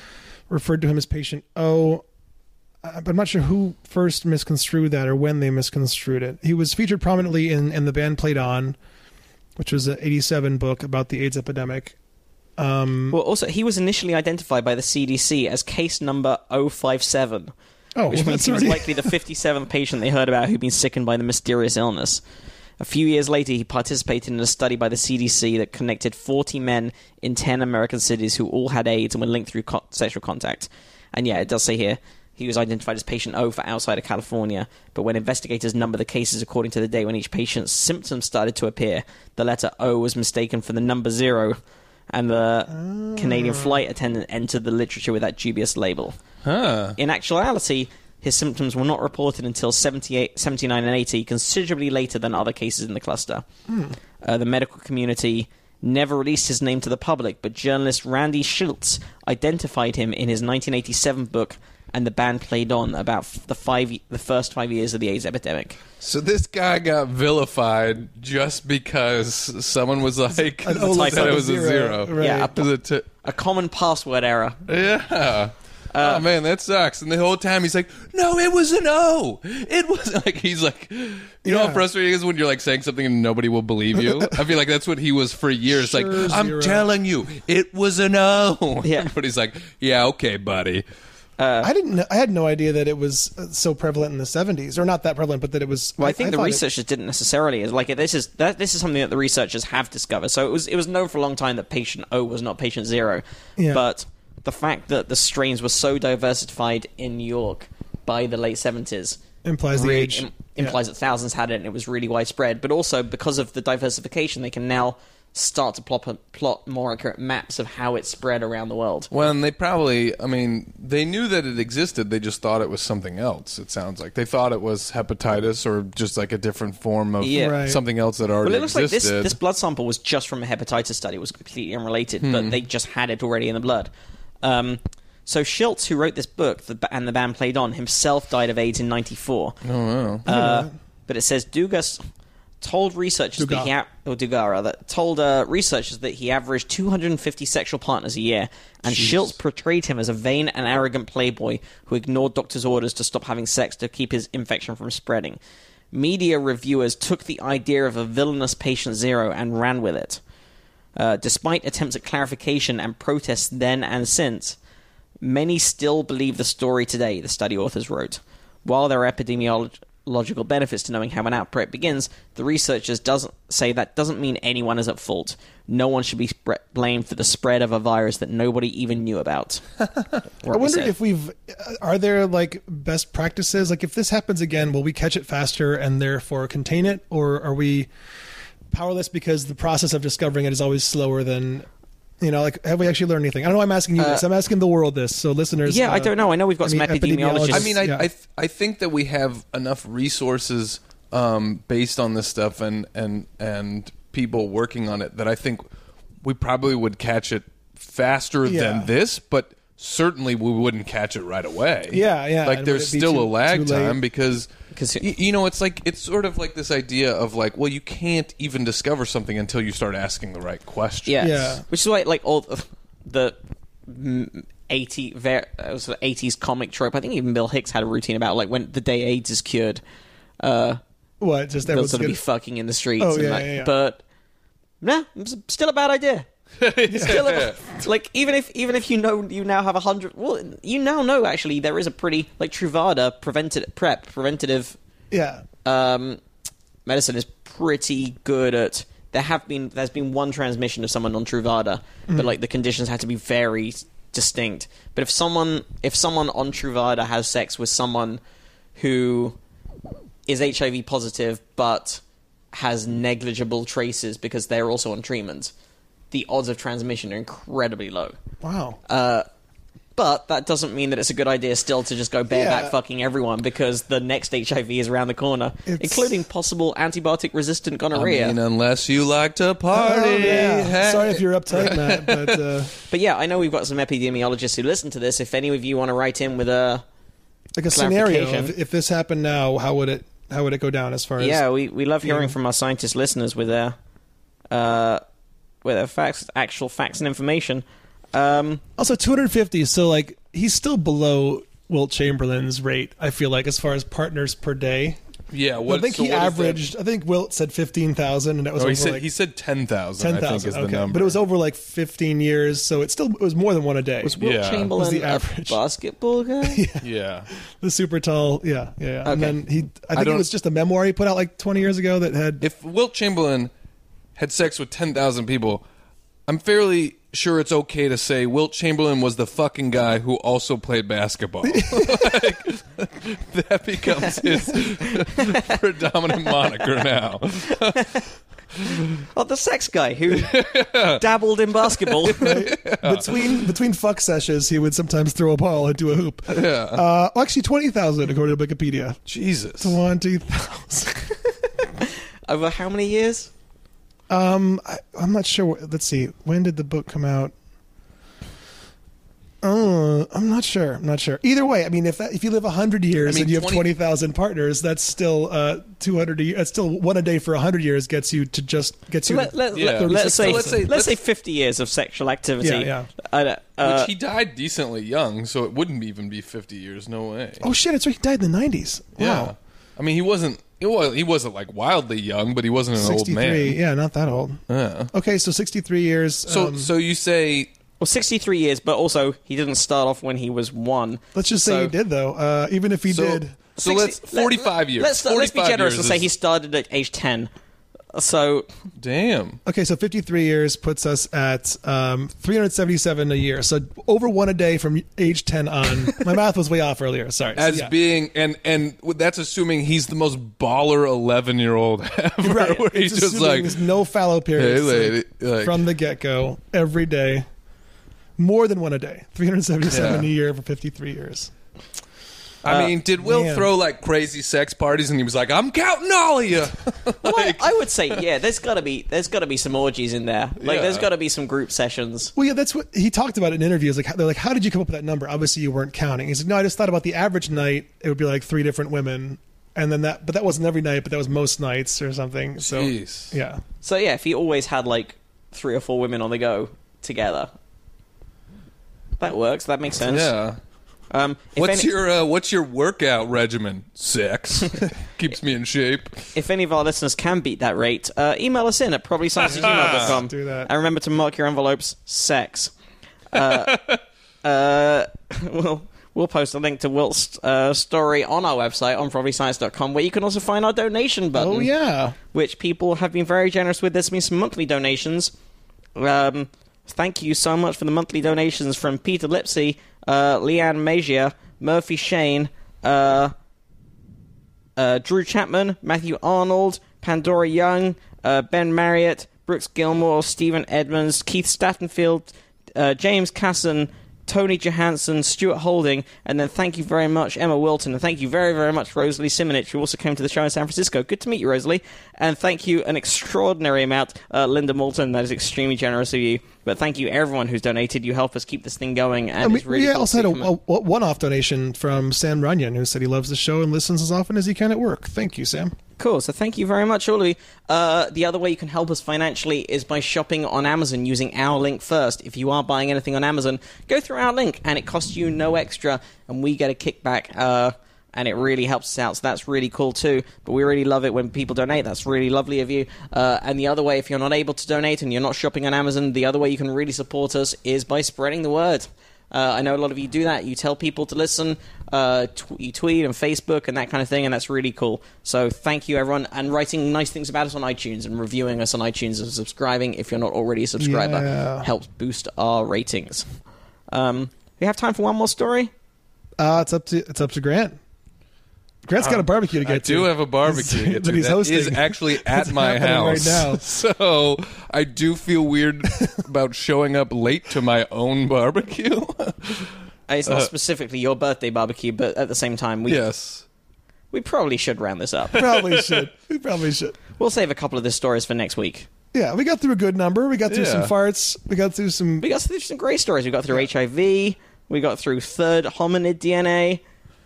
referred to him as patient O. Uh, But I'm not sure who first misconstrued that or when they misconstrued it. He was featured prominently in, in The Band Played On, which was an 87 book about the AIDS epidemic. Um, well, also, he was initially identified by the CDC as case number 057, oh, which well, means he was already- likely the 57th patient they heard about who'd been sickened by the mysterious illness. A few years later, he participated in a study by the CDC that connected 40 men in 10 American cities who all had AIDS and were linked through co- sexual contact. And yeah, it does say here he was identified as patient O for outside of California. But when investigators numbered the cases according to the day when each patient's symptoms started to appear, the letter O was mistaken for the number zero, and the Canadian ah. flight attendant entered the literature with that dubious label. Huh. In actuality, his symptoms were not reported until 78, 79 and 80, considerably later than other cases in the cluster. Uh, the medical community never released his name to the public, but journalist Randy Schultz identified him in his 1987 book and the band played on about f- the five the first five years of the AIDS epidemic. So this guy got vilified just because someone was like "I O looks said it was a zero, zero. right. Yeah, It was a t- A common password error. yeah. Oh man, that sucks. And the whole time he's like, "No, it was an O. It was like he's like, you know Yeah. how frustrating it is when you're like saying something and nobody will believe you. I feel like that's what he was for years. Sure, like, I'm telling you, it was an O. Yeah. but he's like, yeah, okay, buddy. I didn't. Know, I had no idea that it was uh, so prevalent in the '70s, or not that prevalent, but that it was. Well, I think the thought it- researchers didn't necessarily is like this is that this is something that the researchers have discovered. So it was it was known for a long time that patient O was not patient zero, Yeah. but the fact that the strains were so diversified in New York by the late seventies implies the age. im- implies that thousands had it and it was really widespread. But also because of the diversification, they can now start to plot plot more accurate maps of how it spread around the world. Well, and they probably, I mean, they knew that it existed. They just thought it was something else. It sounds like they thought it was hepatitis or just like a different form of Yeah. Right. something else that already Well, it looks like this, this blood sample was just from a hepatitis study. It was completely unrelated, Hmm. but they just had it already in the blood. Um, so Schultz, who wrote this book the, and the band played on, himself died of AIDS in 94. oh, wow. Uh, but it says Dugas told researchers that he Dugas. or Dugas rather told uh, researchers that he averaged 250 sexual partners a year, and Schultz portrayed him as a vain and arrogant playboy who ignored doctors' orders to stop having sex to keep his infection from spreading. Media reviewers took the idea of a villainous patient zero and ran with it. Uh, despite attempts at clarification and protests then and since, many still believe the story today, the study authors wrote. While there are epidemiological benefits to knowing how an outbreak begins, the researchers doesn't say that doesn't mean anyone is at fault. No one should be blamed for the spread of a virus that nobody even knew about. I wonder if we've. uh, Are there like best practices? Like, if this happens again, will we catch it faster and therefore contain it, or are we powerless because the process of discovering it is always slower than? You know, like, have we actually learned anything? I don't know. why I'm asking you this. I'm asking the world this. So, listeners. Uh, yeah, I uh, don't know. I know we've got some any epidemiologists. I mean, I, yeah. I, th- I think that we have enough resources um, based on this stuff and, and, and people working on it that I think we probably would catch it faster Yeah. than this, but certainly we wouldn't catch it right away. Yeah, yeah, Like and there's would it be still too- a lag time because. Because- y- you know, it's like it's sort of like this idea of like, well, you can't even discover something until you start asking the right questions. Yeah. Yeah. Which is why, like, all the- the mm, 80, ver- uh, sort of 80s comic trope, I think even Bill Hicks had a routine about, like, when the day AIDS is cured, uh, What? Just they'll everyone's sort of be good. fucking in the streets. Oh, and, yeah, like, yeah, yeah. But, nah, it's still a bad idea. Still a, like even if even if you know you now have a hundred well you now know actually there is a pretty like Truvada preventive prep preventative Yeah. um, medicine is pretty good at. There have been there's been one transmission of someone on Truvada, but like the conditions had to be very distinct. But if someone if someone on Truvada has sex with someone who is HIV positive but has negligible traces because they're also on treatment, the odds of transmission are incredibly low. Wow. But that doesn't mean that it's a good idea still to just go bareback Yeah. fucking everyone because the next HIV is around the corner, It's- including possible antibiotic resistant gonorrhea. I gonorrhea. mean, unless you like to party. Oh, yeah. hey. Sorry if you're uptight, Matt, but uh, but yeah, I know we've got some epidemiologists who listen to this. If any of you want to write in with a like a scenario, if, if this happened now, how would it how would it go down as far as yeah, we, we love hearing Yeah. from our scientist listeners with their uh, with their facts, actual facts and information. Um, Also, 250. So, like, he's still below Wilt Chamberlain's rate. I feel like as far as partners per day. Yeah, what, I think so he what is averaged. I think Wilt said 15,000, and that was Oh, over he said like he said ten thousand. Ten thousand, I think is the Okay, number. but it was over like 15 years, so it still it was more than one a day. was Wilt Yeah. Chamberlain Was the average. basketball guy? Yeah, the super tall, yeah, yeah. yeah. And then he, I think it was just a memoir he put out like 20 years ago that had. if Wilt Chamberlain had sex with ten thousand people, I'm fairly sure it's okay to say Wilt Chamberlain was the fucking guy who also played basketball. like, that becomes his predominant moniker now. oh, the sex guy who dabbled in basketball. between between fuck sessions, he would sometimes throw a ball into a hoop. Yeah. Uh, actually, 20,000 according to Wikipedia. Jesus. 20,000. Over how many years? Um, I, I'm not sure. what- Let's see. When did the book come out? Uh, I'm not sure. I'm not sure. Either way, I mean, if that, if you live hundred years I mean, and you have 20 twenty thousand partners, that's still uh 200. A year. That's still one a day for hundred years gets you to just gets you. Let, let, Yeah. let, us say, let's say- let's, let's- say 50 years of sexual activity. Yeah, yeah. Uh, Which he died decently young, so it wouldn't even be 50 years. No way. oh shit! It's right. He died in the nineties. yeah. I mean, he wasn't. He was. He wasn't like wildly young, but he wasn't an old 63. man. Yeah, not that old. Yeah. Okay, so 63 years. So, um, so you say well, 63 years, but also he didn't start off when he was one. let's just say so- he did though. Uh, even if he so, did. So 60 let's let- 45 years. Let's, let's be 45 generous years and say is- he started at age 10. So, Damn. Okay, so 53 years puts us at um, 377 a year. So over one a day from age 10 on. My math was way off earlier. Sorry. So, As yeah. being and and that's assuming he's the most baller 11 year old ever. right. Where he's just assuming like, there's no fallow periods Hey, lady, like, like- from the get go every day, more than one a day. 377 Yeah. a year for 53 years. I uh, mean, did Will man. throw like crazy sex parties and he was like, I'm counting all of you? well, I, I would say, yeah, there's got to be there's got to be some orgies in there. Like, Yeah. there's got to be some group sessions. Well, yeah, that's what he talked about in interviews. Like, how- they're like, "How did you come up with that number?" Obviously, you weren't counting. He's like, "No, I just thought about the average night. It would be like three different women, and then that, but that wasn't every night, but that was most nights or something." So, Jeez. yeah, So yeah, if he always had like three or four women on the go together, that works. That makes sense. Yeah. Um, What's any, your uh, what's your workout regimen? Sex keeps me in shape. if any of our listeners can beat that rate, uh, email us in at probablyscience@gmail.com. Do that. And remember to mark your envelopes sex. Uh, uh, we'll, we'll post a link to Wilt's uh, story on our website on probablyscience.com where you can also find our donation button. oh yeah, which people have been very generous with. There's been some monthly donations. Um, thank you so much for the monthly donations from Peter Lipsy, uh, Leanne Mazier, Murphy Shane, uh, uh, Drew Chapman, Matthew Arnold, Pandora Young, uh, Ben Marriott, Brooks Gilmore, Stephen Edmonds, Keith Statenfield, uh, James Casson, Tony Johansson, Stuart Holding, and then thank you very much, Emma Wilton, and thank you very, very much, Rosalie Simonich, who also came to the show in San Francisco. Good to meet you, Rosalie. And thank you an extraordinary amount, uh, Linda Moulton. That is extremely generous of you. But thank you, everyone who's donated. You help us keep this thing going, and and we, it's really we cool also had a, a, a one-off donation from Sam Runyon, who said he loves the show and listens as often as he can at work. Thank you, Sam. Cool. So thank you very much, all of you. Uh, the other way you can help us financially is by shopping on Amazon using our link first. If you are buying anything on Amazon, go through our link, and it costs you no extra, and we get a kickback. Uh, and it really helps us out, so that's really cool too. But we really love it when people donate. That's really lovely of you. Uh, and the other way, if you're not able to donate and you're not shopping on Amazon, the other way you can really support us is by spreading the word. Uh, I know a lot of you do that. You tell people to listen. Uh, tw- you tweet and Facebook and that kind of thing, and that's really cool. So thank you, everyone, and writing nice things about us on iTunes and reviewing us on iTunes and subscribing if you're not already a subscriber Yeah. helps boost our ratings. Um, we have time for one more story. Uh, it's up to it's up to Grant. Grant's got a uh, barbecue to get to. I to. do have a barbecue to get that to. he's That hosting. is actually at my happening right house now. So I do feel weird about showing up late to my own barbecue. It's not uh, specifically your birthday barbecue, but at the same time, we yes. we probably should round this up. Probably should. We probably should. we'll save a couple of the stories for next week. Yeah, we got through a good number. We got through some Yeah. farts. We got through some. We got through some great stories. We got through HIV. We got through third hominid DNA.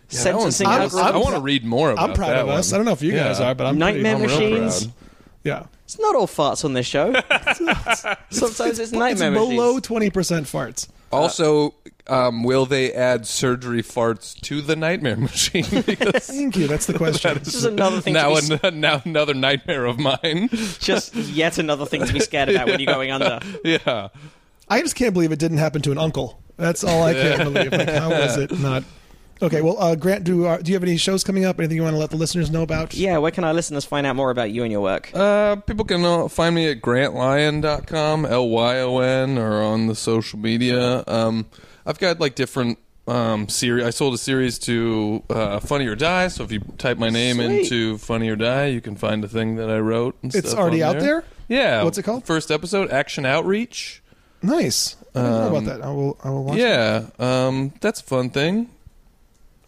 That one's sentencing I'm- nice. I'm I algorithm. want to read more about it. I'm proud that of us. one. I don't know if you guys Yeah. are, but I'm Nightmare pretty, I'm real machines. proud. Yeah, It's not all farts on this show. Sometimes it's it's nightmare it's below twenty percent farts. Also, um, will they add surgery farts to the nightmare machine? Because Thank you. That's the question. This is another thing now, to be, an- now another nightmare of mine. just yet another thing to be scared about when you're going under. yeah. I just can't believe it didn't happen to an uncle. That's all I can't believe. Like, how was it not? Okay, well, uh, Grant, do uh, do you have any shows coming up? Anything you want to let the listeners know about? Yeah, where can our listeners find out more about you and your work? Uh, people can uh, find me at grantlyon.com, L Y O N, or on the social media. Um, I've got like different um, series. I sold a series to uh, Funny or Die, so if you type my name Sweet. into Funny or Die, you can find a thing that I wrote. And It's stuff already on out there? Yeah. What's it called? First episode, Action Outreach. Nice. I didn't know about that. I will. I will watch. it. Yeah, um, that's a fun thing.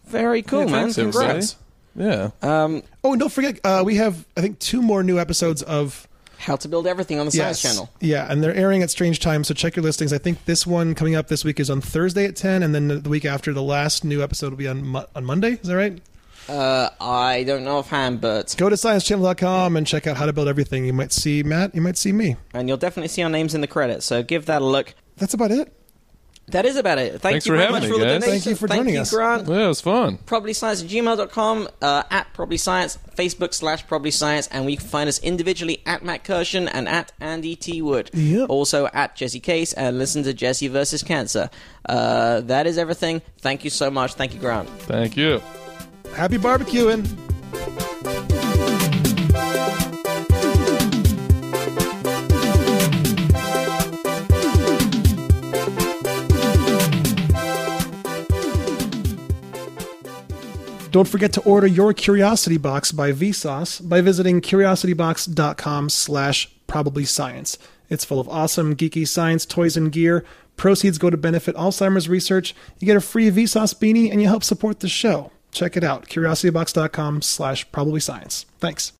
Very cool, Yeah, man. thanks, everybody. Congrats. Yeah. Um, Oh, and don't forget, uh, we have I think two more new episodes of how to build everything on the Science Yes. Channel. Yeah, and they're airing at strange times, so check your listings. I think this one coming up this week is on Thursday at ten, and then the week after, the last new episode will be on Mo- on Monday. Is that right? Uh, I don't know offhand, but Go to sciencechannel.com and check out how to build everything. You might see Matt. You might see me. and you'll definitely see our names in the credits. So give that a look. That's about it. That is about it. Thank Thanks you for very having much me, for the guys. donation. Thank you for joining us. Grant. Yeah, it was fun. probablyscience at gmail.com, uh, at probablyscience, Facebook slash probablyscience, and we can find us individually at Matt Kirshen and at Andy T. Wood. Yep. Also at Jesse Case and listen to Jesse versus Cancer. Uh, that is everything. Thank you so much. Thank you, Grant. Thank you. Happy barbecuing. Don't forget to order your Curiosity Box by Vsauce by visiting curiositybox.com slash probably science. It's full of awesome, geeky science, toys, and gear. Proceeds go to benefit Alzheimer's research. You get a free Vsauce beanie, and you help support the show. Check it out, curiositybox.com slash probably science. Thanks.